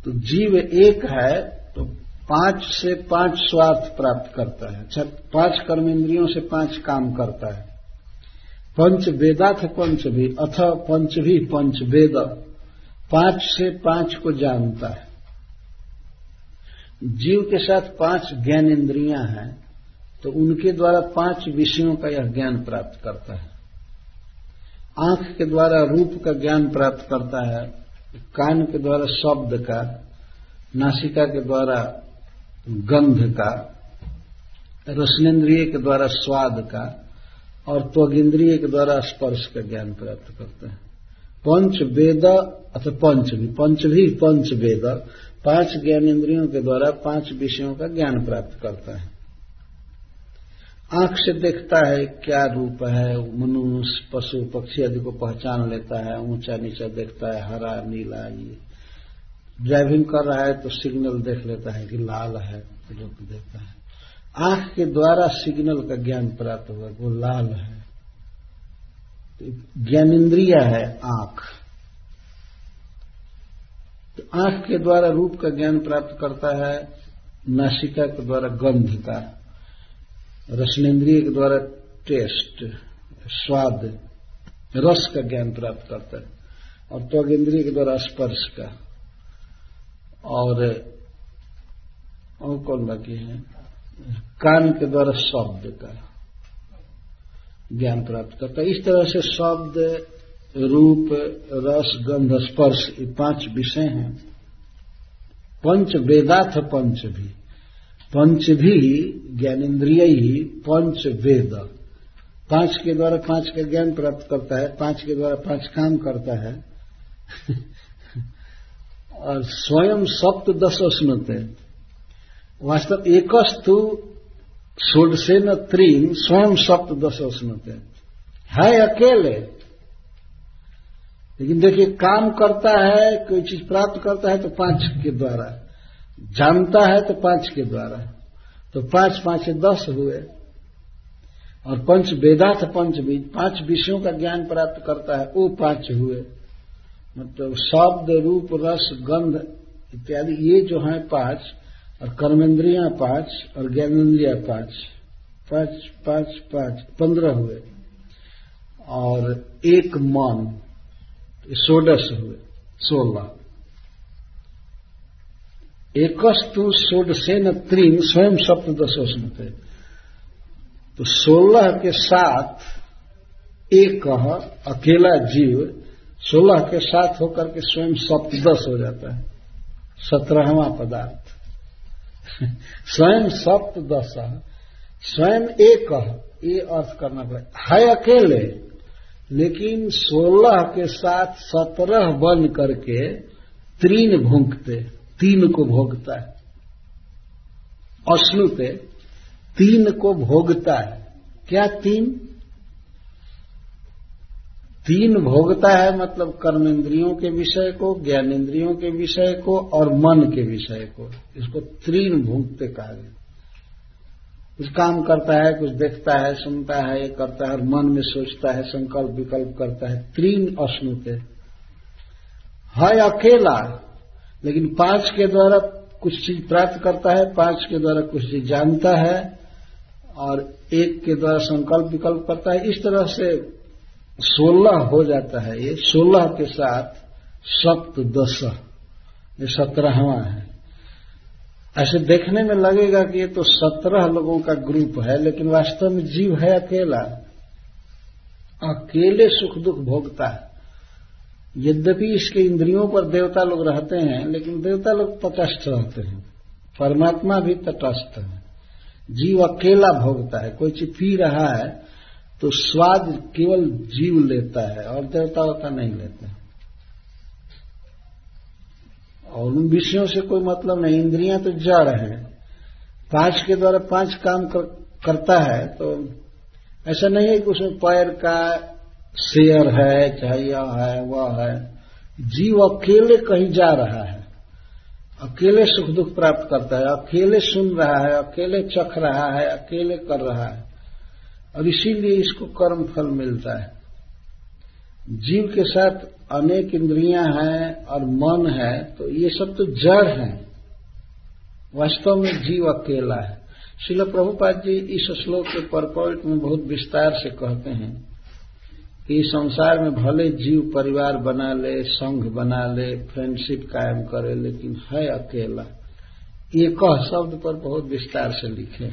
तो जीव एक है तो पाँच से पाँच स्वार्थ प्राप्त करता है। पाँच कर्मेंद्रियों से पाँच काम करता है। पंच वेदाथ पंच भी, अथ पंच भी पंच वेद, पाँच से पाँच को जानता है। जीव के साथ पाँच ज्ञान इंद्रियाँ हैं तो उनके द्वारा पाँच विषयों का यह ज्ञान प्राप्त करता है। आँख के द्वारा रूप का ज्ञान प्राप्त करता है, कान के द्वारा शब्द का, नासिका के द्वारा गंध का, रसनेन्द्रिय के द्वारा स्वाद का, और त्वगिंद्रिय के द्वारा स्पर्श का ज्ञान प्राप्त करता है। पंच वेद अथवा पंच भी पंच भी पंच वेद, पाँच ज्ञानेन्द्रियों के द्वारा पाँच विषयों का ज्ञान प्राप्त करता है। आँख से देखता है क्या रूप है, मनुष्य, पशु, पक्षी आदि को पहचान लेता है, ऊँचा नीचा देखता है, हरा, नीला, ये। ड्राइविंग कर रहा है तो सिग्नल देख लेता है कि लाल है तो देखता है। आँख के द्वारा सिग्नल का ज्ञान प्राप्त हुआ वो लाल है। तो ज्ञानेन्द्रिय है आँख। तो आँख के द्वारा रूप का ज्ञान प्राप्त करता है, नासिका के द्वारा गंध का। रसनेन्द्रिय के द्वारा टेस्ट, स्वाद, रस का ज्ञान प्राप्त करता है। और त्वगेंद्रिय के द्वारा स्पर्श का। और और कौन बाकी है? कान के द्वारा शब्द का ज्ञान प्राप्त करता है। इस तरह से शब्द, रूप, रस, गंध, स्पर्श, ये पाँच विषय हैं। पंच वेदाथ पंच भी। पंच भी ज्ञानेन्द्रिय ही पंच वेद। पाँच के द्वारा पाँच का ज्ञान प्राप्त करता है, पाँच के द्वारा पाँच काम करता है। *laughs* और स्वयं सप्त दस स्मृत वास्तव एकस्तु षोडसे न त्रीन स्वयं सप्त दस स्मृत है अकेले। लेकिन देखिए, काम करता है, कोई चीज़ प्राप्त करता है तो पाँच के द्वारा। जानता है तो पाँच के द्वारा तो पाँच पाँच, दस हुए। और पंच वेदार्थ पंच भी, पाँच विषयों का ज्ञान प्राप्त करता है, वो पाँच हुए। मतलब शब्द, रूप, रस, गंध इत्यादि, ये जो है पाँच, और कर्मेंद्रिया पाँच, और ज्ञानेन्द्रिया पाँच। पाँच पाँच पाँच, पंद्रह हुए। और एक मन सोडस हुए, सोलह। एकस्तु षोडसेन त्रीन स्वयं सप्तशोस्मते तो सोलह के साथ एक अकेला जीव, सोलह के साथ होकर के स्वयं सप्तदश हो जाता है। सत्रहवा पदार्थ। *laughs* स्वयं सप्तदश, स्वयं एक ये अर्थ करना पड़े। है अकेले, लेकिन सोलह के साथ सत्रह बन करके तीन भूंकते तीन को भोगता है। अश्नुते तीन को भोगता है। क्या तीन? तीन भोगता है मतलब कर्मेंद्रियों के विषय को ज्ञानेन्द्रियों के विषय को और मन के विषय को। इसको तीन भोगते कहा गया। कुछ काम करता है, कुछ देखता है, सुनता है, ये करता है और मन में सोचता है, संकल्प विकल्प करता है। तीन अश्नुते है अकेला लेकिन पाँच के द्वारा कुछ चीज़ प्राप्त करता है, पाँच के द्वारा कुछ चीज़ जानता है, और एक के द्वारा संकल्प विकल्प करता है, इस तरह से सोलह हो जाता है ये। सोलह के साथ सप्त दस ये सत्रहवा है। ऐसे देखने में लगेगा कि ये तो सत्रह लोगों का ग्रुप है, लेकिन वास्तव में जीव है अकेला। अकेले सुख दुख भोगता है। यद्यपि इसके इंद्रियों पर देवता लोग रहते हैं लेकिन देवता लोग तटस्थ रहते हैं। परमात्मा भी तटस्थ है। जीव अकेला भोगता है कोई चीज़ पी रहा है तो स्वाद केवल जीव लेता है और देवता होता नहीं लेते और उन विषयों से कोई मतलब नहीं इंद्रियाँ तो जड़ है। पाँच के द्वारा पाँच काम कर, करता है तो ऐसा नहीं है कि उसमें पैर का शेयर है चाहे यह है, वह है। जीव अकेले कहीं जा रहा है। अकेले सुख दुख प्राप्त करता है, अकेले सुन रहा है, अकेले चख रहा है, अकेले कर रहा है। और इसीलिए इसको कर्म फल मिलता है। जीव के साथ अनेक इंद्रियाँ हैं और मन है तो ये सब तो जड़ है। वास्तव में जीव अकेला है। शिल प्रभुपाद जी इस श्लोक के परपॉइंट में बहुत विस्तार से कहते हैं। कि संसार में भले जीव परिवार बना ले, संघ बना ले फ्रेंडशिप कायम करे, लेकिन है अकेला। एक शब्द पर बहुत विस्तार से लिखे।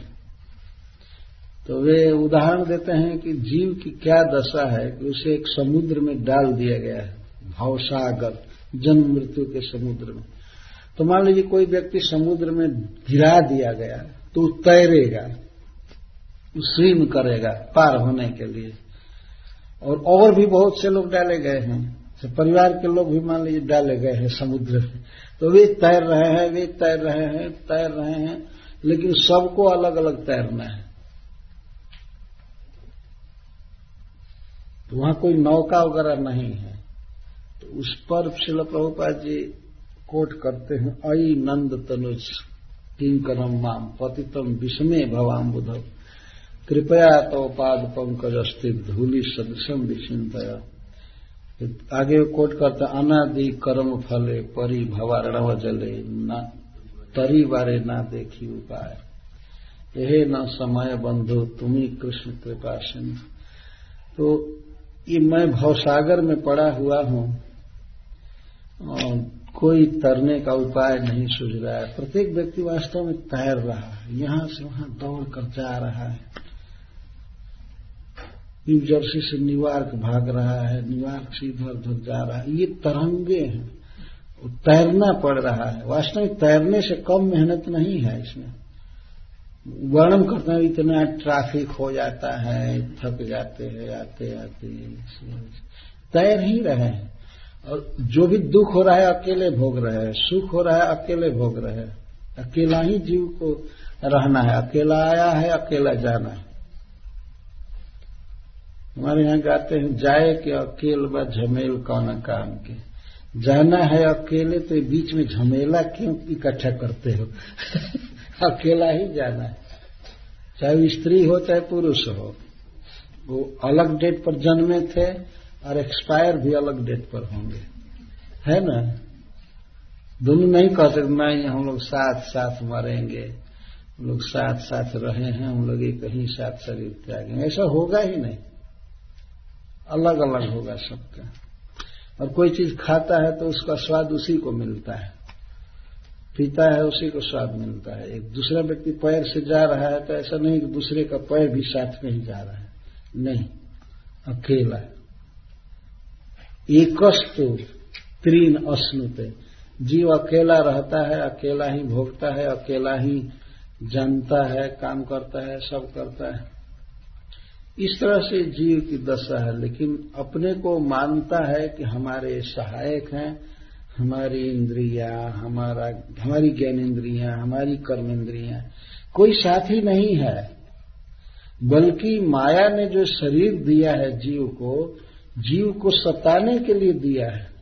तो वे उदाहरण देते हैं कि जीव की क्या दशा है कि उसे एक समुद्र में डाल दिया गया है भावसागर जन्म मृत्यु के समुद्र में। तो मान लीजिए कोई व्यक्ति समुद्र में गिरा दिया गया तो तैरेगा स्विम करेगा पार होने के लिए। और और भी बहुत से लोग डाले गए हैं। तो परिवार के लोग भी मान लीजिए डाले गए हैं समुद्र में तो वे तैर रहे हैं, वे तैर रहे हैं, तैर रहे हैं, लेकिन सबको अलग अलग तैरना है। तो वहाँ कोई नौका वगैरह नहीं है। तो उस पर शिल प्रभुपाद जी कोट करते हैं अई नंद तनुज किंकरम माम पतितम विषमे भवाम बुधव कृपया तो पाद पंकज अस्थित धूलि सदृशम विचिंतया आगे कोट करता, अनादि कर्म फले, परि भवारणव जले, न तरी बारे ना देखी उपाय। यह न समय बंधु तुम्ही कृष्ण कृपा सिंह तो ये मैं भवसागर में पड़ा हुआ हूँ। कोई तरने का उपाय नहीं सूझ रहा है। प्रत्येक व्यक्ति वास्तव में तैर रहा है। यहाँ से वहाँ दौड़ कर जा रहा है। न्यू जर्सी से न्यूयॉर्क भाग रहा है, न्यूयॉर्क से इधर उधर जा रहा है। ये तरंगे हैं। तैरना पड़ रहा है। वास्तव में तैरने से कम मेहनत नहीं है इसमें। वर्णन करते हैं, इतना ट्रैफ़िक हो जाता है, थक जाते हैं, आते आते तैर ही रहे हैं। और जो भी दुख हो रहा है, अकेले भोग रहे हैं। सुख हो रहा है, अकेले भोग रहे हैं। अकेला ही जीव को रहना है। अकेला आया है, अकेला जाना है। हमारे यहाँ गाते हैं, जाए के अकेल व झमेल कौन काम के? जाना है अकेले तो बीच में झमेला क्यों इकट्ठा करते हो? *laughs* अकेला ही जाना है। चाहे स्त्री हो, चाहे पुरुष हो, वो अलग डेट पर जन्मे थे और एक्सपायर भी अलग डेट पर होंगे। है ना? दोनों नहीं कह सकते नहीं हम लोग साथ साथ मरेंगे। हम लोग साथ साथ रहे हैं, हम लोग एक ही साथ शरीर त्यागेंगे। ऐसा होगा ही नहीं। अलग अलग होगा सबका। और कोई चीज़ खाता है तो उसका स्वाद उसी को मिलता है। पीता है उसी को स्वाद मिलता है। एक दूसरा व्यक्ति पैर से जा रहा है तो ऐसा नहीं कि दूसरे का पैर भी साथ में ही जा रहा है। नहीं, अकेला एकस्तु तीन अश्नुते। जीव अकेला रहता है, अकेला ही भोगता है, अकेला ही जानता है, काम करता है, सब करता है। इस तरह से जीव की दशा है, लेकिन अपने को मानता है कि हमारे सहायक हैं, हमारी इंद्रिया, हमारा, हमारी ज्ञान इंद्रिया हमारी कर्म इंद्रिया कोई साथी नहीं है, बल्कि माया ने जो शरीर दिया है जीव को जीव को सताने के लिए दिया है।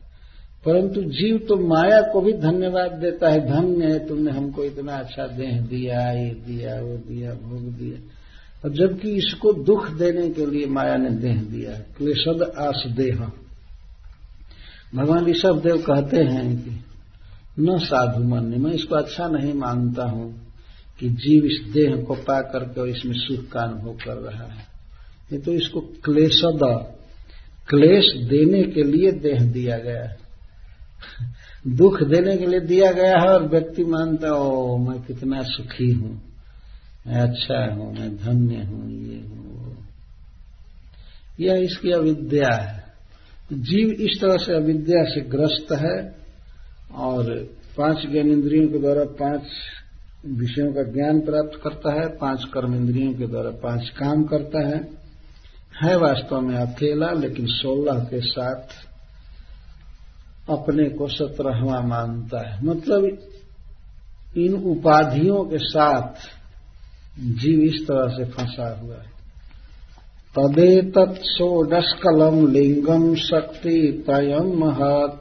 परंतु जीव तो माया को भी धन्यवाद देता है, धन्य है, तुमने हमको इतना अच्छा देह दिया, ये दिया, वो दिया, भोग दिया। और जबकि इसको दुख देने के लिए माया ने देह दिया है क्लेशद आस देह भगवान ऋषभ देव कहते हैं कि, न साधु मान्य, मैं इसको अच्छा नहीं मानता हूँ कि जीव इस देह को पा करके और इसमें सुख का अनुभव कर रहा है। ये तो इसको क्लेशद क्लेश देने के लिए देह दिया गया है। *laughs* दुख देने के लिए दिया गया है और व्यक्ति मानता ओ, मैं कितना सुखी हूँ। मैं अच्छा हूँ, मैं धन्य हूँ, ये हूँ, वो। यह इसकी अविद्या है। जीव इस तरह से अविद्या से ग्रस्त है और पाँच ज्ञान इंद्रियों के द्वारा पाँच विषयों का ज्ञान प्राप्त करता है, पाँच कर्म इंद्रियों के द्वारा पाँच काम करता है। है वास्तव में अकेला, लेकिन सोलह के साथ अपने को सत्रहवा मानता है। मतलब इन उपाधियों के साथ जीव इस तरह से फंसा हुआ है। तदेत षोडस्कलम लिंगम शक्ति तयम महत।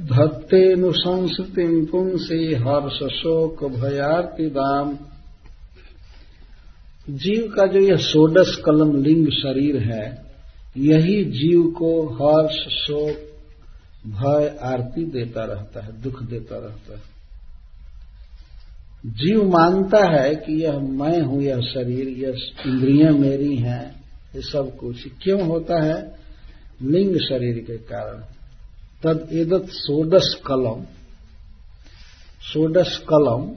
धत्तेनुसंस्कृति पुंसी हर्ष शोक भयार्तिदाम। जीव का जो यह सोडस कलम लिंग शरीर है, यही जीव को हर्ष शोक, भय आरती देता रहता है, दुख देता रहता है। जीव मानता है कि यह मैं हूँ, यह शरीर, यह इंद्रियाँ मेरी हैं, ये सब कुछ। क्यों होता है? लिंग शरीर के कारण। तद एदत सोडस कलम। सोडस कलम,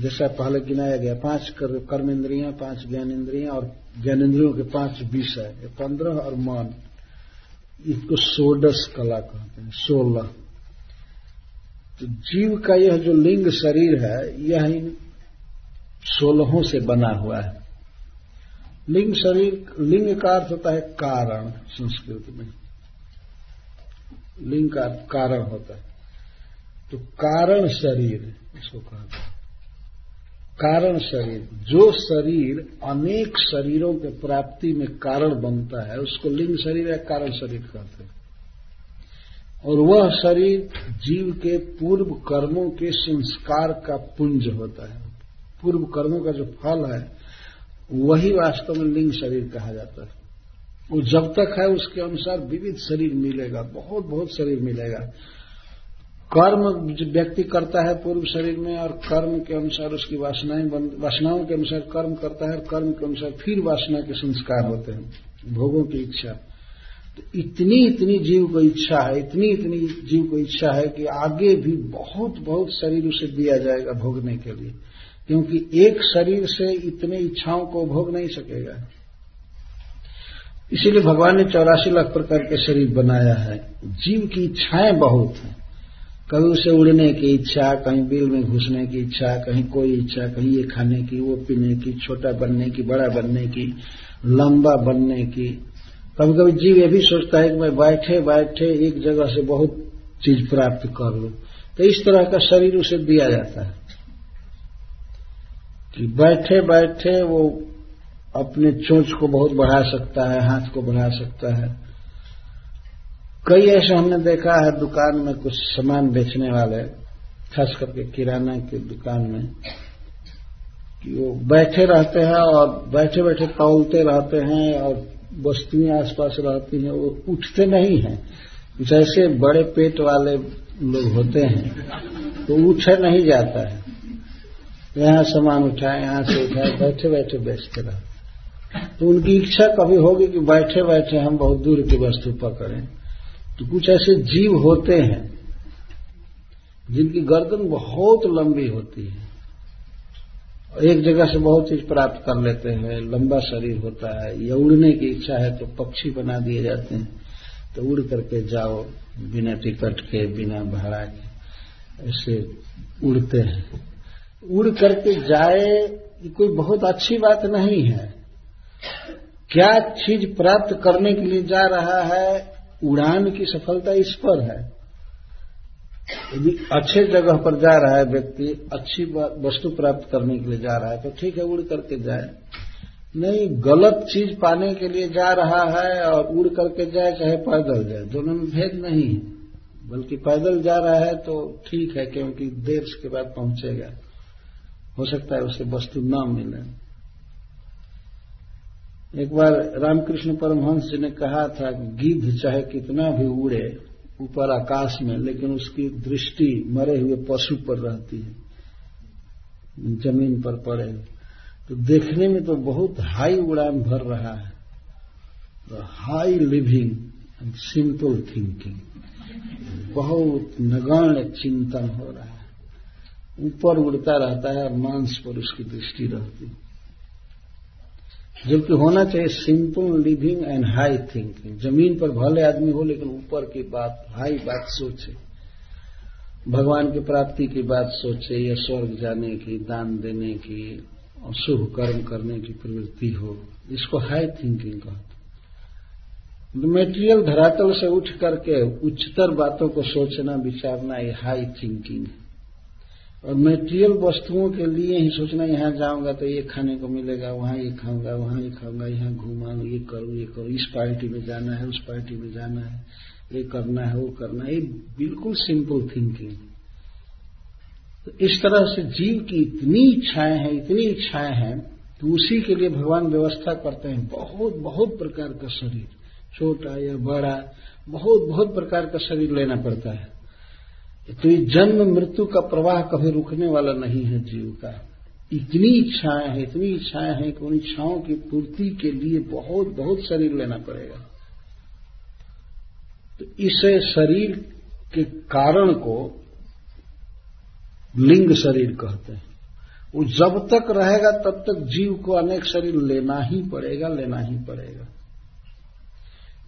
जैसा पहले गिनाया गया, पाँच कर्म इंद्रियाँ पाँच ज्ञान इंद्रियाँ और ज्ञान इंद्रियों के पाँच विषय पंद्रह और मन। इसको सोडस कला कहते हैं, सोलह। तो जीव का यह जो लिंग शरीर है, यह इन सोलहों से बना हुआ है। लिंग शरीर, लिंग का अर्थ होता है कारण संस्कृत में। लिंग का अर्थ कारण होता है। तो कारण शरीर, इसको कहते हैं। कारण शरीर, जो शरीर अनेक शरीरों के प्राप्ति में कारण बनता है, उसको लिंग शरीर या कारण शरीर कहते हैं। और वह शरीर जीव के पूर्व कर्मों के संस्कार का पुंज होता है। पूर्व कर्मों का जो फल है, वही वास्तव में लिंग शरीर कहा जाता है। वो जब तक है, उसके अनुसार विविध शरीर मिलेगा बहुत बहुत शरीर मिलेगा। कर्म जो व्यक्ति करता है पूर्व शरीर में, और कर्म के अनुसार उसकी वासनाएँ बन, वासनाओं के अनुसार कर्म करता है, और कर्म के अनुसार फिर वासना के संस्कार होते हैं, भोगों की इच्छा। तो इतनी इतनी जीव को इच्छा है, इतनी इतनी जीव को इच्छा है कि आगे भी बहुत बहुत शरीर उसे दिया जाएगा भोगने के लिए। क्योंकि एक शरीर से इतने इच्छाओं को भोग नहीं सकेगा। इसीलिए भगवान ने चौरासी लाख प्रकार के शरीर बनाया है। जीव की इच्छाएँ बहुत हैं। कभी उसे उड़ने की इच्छा, कहीं बिल में घुसने की इच्छा, कहीं कोई इच्छा, कहीं ये खाने की, वो पीने की, छोटा बनने की, बड़ा बनने की, लंबा बनने की कभी कभी जीव ये भी सोचता है कि मैं बैठे बैठे एक जगह से बहुत चीज़ प्राप्त कर लू। तो इस तरह का शरीर उसे दिया जाता है। कि बैठे बैठे वो अपने चोंच को बहुत बढ़ा सकता है, हाथ को बढ़ा सकता है। कई ऐसे हमने देखा है दुकान में कुछ सामान बेचने वाले, खास करके किराना की दुकान में, कि वो बैठे रहते हैं और बैठे बैठे तौलते रहते हैं और वस्तुएँ आसपास रहती हैं, वो उठते नहीं हैं। जैसे बड़े पेट वाले लोग होते हैं तो उठे नहीं जाता है। यहाँ सामान उठाए, यहाँ से उठाए बैठे बैठे बेचते रहे। तो उनकी इच्छा कभी होगी कि बैठे बैठे हम बहुत दूर की वस्तु पकड़ें। तो कुछ ऐसे जीव होते हैं, जिनकी गर्दन बहुत लंबी होती है। एक जगह से बहुत चीज़ प्राप्त कर लेते हैं, लंबा शरीर होता है, या उड़ने की इच्छा है तो पक्षी बना दिए जाते हैं तो उड़ करके जाओ, बिना टिकट के, बिना भाड़ा के, ऐसे उड़ते हैं। उड़ करके जाए, ये कोई बहुत अच्छी बात नहीं है। क्या चीज़ प्राप्त करने के लिए जा रहा है, उड़ान की सफलता इस पर है। यदि अच्छे जगह पर जा रहा है व्यक्ति, अच्छी वस्तु प्राप्त करने के लिए जा रहा है तो ठीक है, उड़ करके जाए। नहीं, गलत चीज़ पाने के लिए जा रहा है और उड़ करके जाए, चाहे पैदल जाए, दोनों में भेद नहीं है। बल्कि पैदल जा रहा है तो ठीक है, क्योंकि देर के बाद पहुंचेगा। हो सकता है उसे वस्तु न मिले। एक बार रामकृष्ण परमहंस जी ने कहा था गिद्ध चाहे कितना भी उड़े ऊपर आकाश में, लेकिन उसकी दृष्टि मरे हुए पशु पर रहती है, ज़मीन पर पड़े तो देखने में तो बहुत हाई उड़ान भर रहा है। तो high living and simple thinking, बहुत नगण्य चिंतन हो रहा है। ऊपर उड़ता रहता है और मांस पर उसकी दृष्टि रहती है। जबकि होना चाहिए simple living and high thinking ज़मीन पर भले आदमी हो, लेकिन ऊपर की बात हाई बात सोचे। भगवान की प्राप्ति की बात सोचे, या स्वर्ग जाने की, दान देने की, और शुभ कर्म करने की प्रवृत्ति हो, इसको हाई थिंकिंग कहते मेटेरियल धरातल से उठ करके उच्चतर बातों को सोचना, विचारना, ये हाई थिंकिंग है। और मेटेरियल वस्तुओं के लिए ही सोचना, यहाँ जाऊँगा तो ये खाने को मिलेगा, वहाँ ये खाऊँगा, वहाँ ये खाऊँगा, यहाँ घूमा ये करूँ ये करूँ, इस पार्टी में जाना है, उस पार्टी में जाना है, ये करना है, वो करना है, ये बिल्कुल सिंपल थिंकिंग तो इस तरह से जीव की इतनी इच्छाएँ हैं, इतनी इच्छाएँ हैं तो उसी के लिए भगवान व्यवस्था करते हैं, बहुत बहुत प्रकार का शरीर, छोटा या बड़ा, बहुत बहुत प्रकार का शरीर लेना पड़ता है। तो ये जन्म मृत्यु का प्रवाह कभी रुकने वाला नहीं है जीव का। इतनी इच्छाएँ हैं, इतनी इच्छाएँ हैं कि उन इच्छाओं की पूर्ति के लिए बहुत बहुत शरीर लेना पड़ेगा। तो इसे शरीर के कारण को लिंग शरीर कहते हैं। वो जब तक रहेगा तब तक जीव को अनेक शरीर लेना ही पड़ेगा, लेना ही पड़ेगा।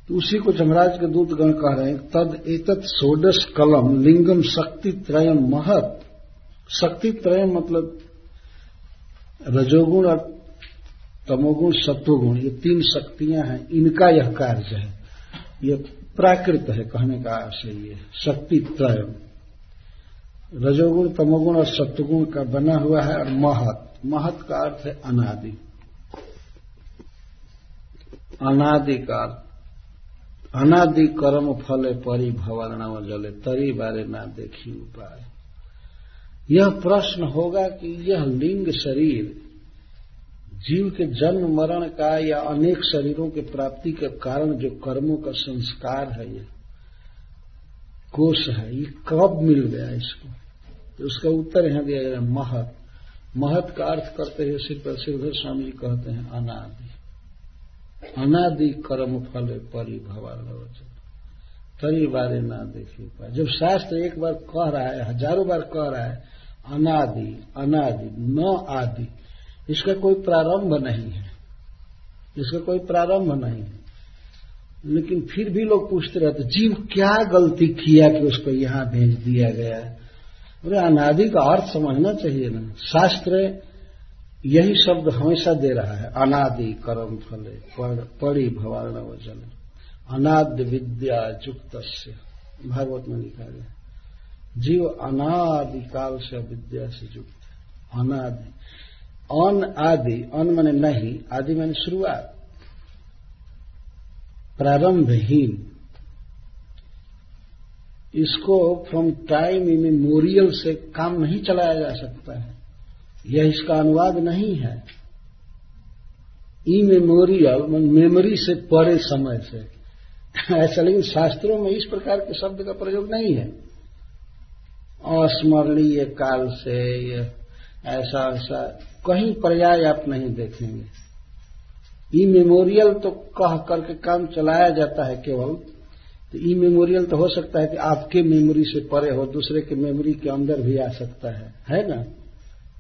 तो उसी को जमराज के दूत गण कह रहे हैं, तद एतत् सोडस कलम लिंगम शक्ति त्रयम महत। शक्ति त्रयम मतलब रजोगुण और तमोगुण, सत्वगुण, ये तीन शक्तियाँ हैं, इनका यह कार्य है। ये प्राकृत है कहने का आशय ये, शक्ति त्रयम रजोगुण, तमोगुण और सत्वगुण का बना हुआ है और महत। महत का अर्थ है अनादि। अनादि का अर्थ। अनादि कर्म फले परि भवरणव जले, तरी बारे ना देखी उपाय। यह प्रश्न होगा कि यह लिंग शरीर जीव के जन्म, मरण का या अनेक शरीरों के प्राप्ति के कारण जो कर्मों का संस्कार है, ये कोष है, ये कब मिल गया इसको? तो उसका उत्तर यहाँ दिया गया महत। महत का अर्थ करते हुए श्री प्रसिद्ध स्वामी कहते हैं, अनादि। अनादि कर्म फल परिभवान तरी बारे ना देखी पाए। जब शास्त्र एक बार कह रहा है, हज़ारों बार कह रहा है, अनादि अनादि, न आदि, इसका कोई प्रारंभ नहीं है। इसका कोई प्रारंभ नहीं है। लेकिन फिर भी लोग पूछते रहते जीव क्या गलती किया कि उसको यहाँ भेज दिया गया? अरे अनादि का अर्थ समझना चाहिए ना। शास्त्र यही शब्द हमेशा दे रहा है, अनादि कर्म फले पड़ी भवारण वज़न अनाद्य विद्या युक्त भागवत में लिखा गया जीव अनादि काल से विद्या से युक्त है। अनादि। अन आदि, अन मैंने नहीं, आदि मैंने शुरुआत। प्रारंभहीन। इसको फ्रॉम टाइम इमेमोरियल से काम नहीं चलाया जा सकता है। यह इसका अनुवाद नहीं है। ई मेमोरियल मेमोरी से परे समय से। ऐसा लेकिन शास्त्रों में इस प्रकार के शब्द का प्रयोग नहीं है। अस्मरणीय काल से ऐसा ऐसा कहीं पर्याय आप नहीं देखेंगे। ई मेमोरियल तो कह करके काम चलाया जाता है केवल। तो ई मेमोरियल तो हो सकता है कि आपके मेमोरी से परे हो, दूसरे के मेमोरी के अंदर भी आ सकता है। है ना?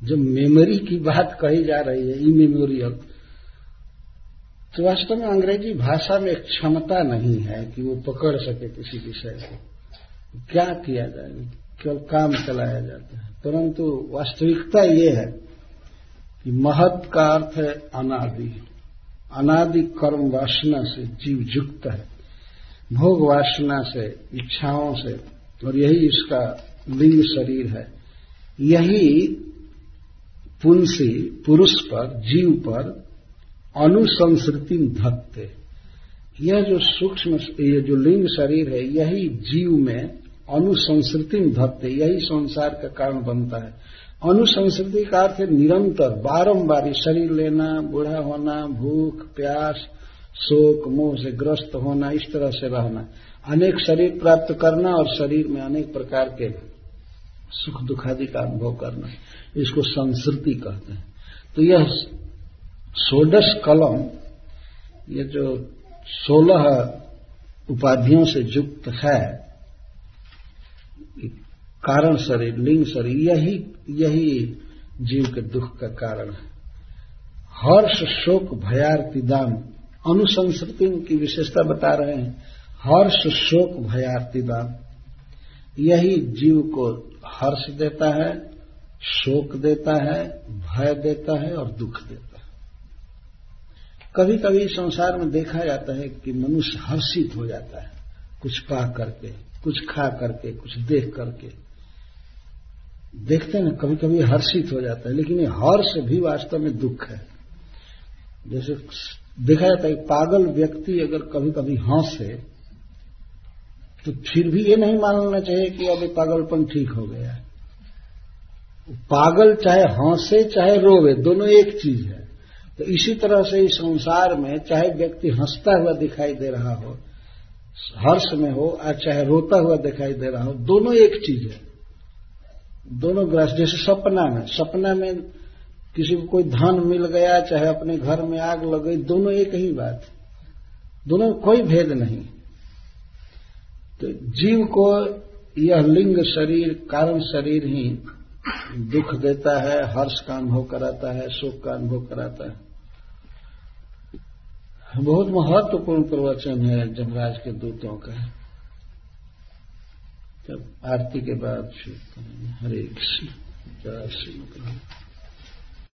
जो मेमोरी की बात कही जा रही है ई मेमोरियल तो वास्तव में अंग्रेज़ी भाषा में क्षमता नहीं है कि वो पकड़ सके किसी विषय को। क्या किया जाए? केवल काम चलाया जाता है। परंतु वास्तविकता ये है कि महत का अर्थ है अनादि। अनादि कर्म वासना से जीव युक्त है। भोग वासना से, इच्छाओं से, और यही इसका लिंग शरीर है। यही पुंसी, पुरुष पर, जीव पर अनुसंस्कृति धत्ते। यह जो सूक्ष्म ये जो लिंग शरीर है, यही जीव में अनुसंस्कृति धत्ते, यही संसार का कारण बनता है। अनुसंस्कृति का अर्थ है निरंतर, बारंबार शरीर लेना, बूढ़ा होना, भूख, प्यास, शोक, मोह से ग्रस्त होना, इस तरह से रहना। अनेक शरीर प्राप्त करना और शरीर में अनेक प्रकार के सुख दुखादि का अनुभव करना इसको संस्कृति कहते हैं। तो यह सोडस कलम, ये जो सोलह उपाधियों से युक्त है कारण शरीर, लिंग शरीर, यही यही जीव के दुख का कारण है। हर्ष, शोक भयार्तिदान अनुसंस्कृति की विशेषता बता रहे हैं। हर्ष, शोक भयार्तिदान यही जीव को हर्ष देता है, शोक देता है, भय देता है और दुख देता है। कभी कभी संसार में देखा जाता है कि मनुष्य हर्षित हो जाता है। कुछ पा करके, कुछ खा करके, कुछ देख करके। देखते हैं कभी कभी हर्षित हो जाता है, लेकिन ये हर्ष भी वास्तव में दुख है। जैसे देखा जाता है, पागल व्यक्ति अगर कभी कभी हंसे तो फिर भी ये नहीं मानना चाहिए कि अब पागलपन ठीक हो गया है। पागल चाहे हंसे, चाहे रोवे, दोनों एक चीज़ है। तो इसी तरह से इस संसार में चाहे व्यक्ति हंसता हुआ दिखाई दे रहा हो, हर्ष में हो और चाहे रोता हुआ दिखाई दे रहा हो, दोनों एक चीज़ है। दोनों ग्रस जैसे सपना में सपना में किसी को कोई धन मिल गया, चाहे अपने घर में आग लग गई, दोनों एक ही बात। दोनों कोई भेद नहीं। तो जीव को यह लिंग शरीर, कारण शरीर ही दुख देता है, हर्ष का अनुभव कराता है, शोक का अनुभव कराता है। बहुत महत्वपूर्ण प्रवचन है जमराज के दूतों का। तब आरती के बाद फिर हरे कृष्ण। जय श्री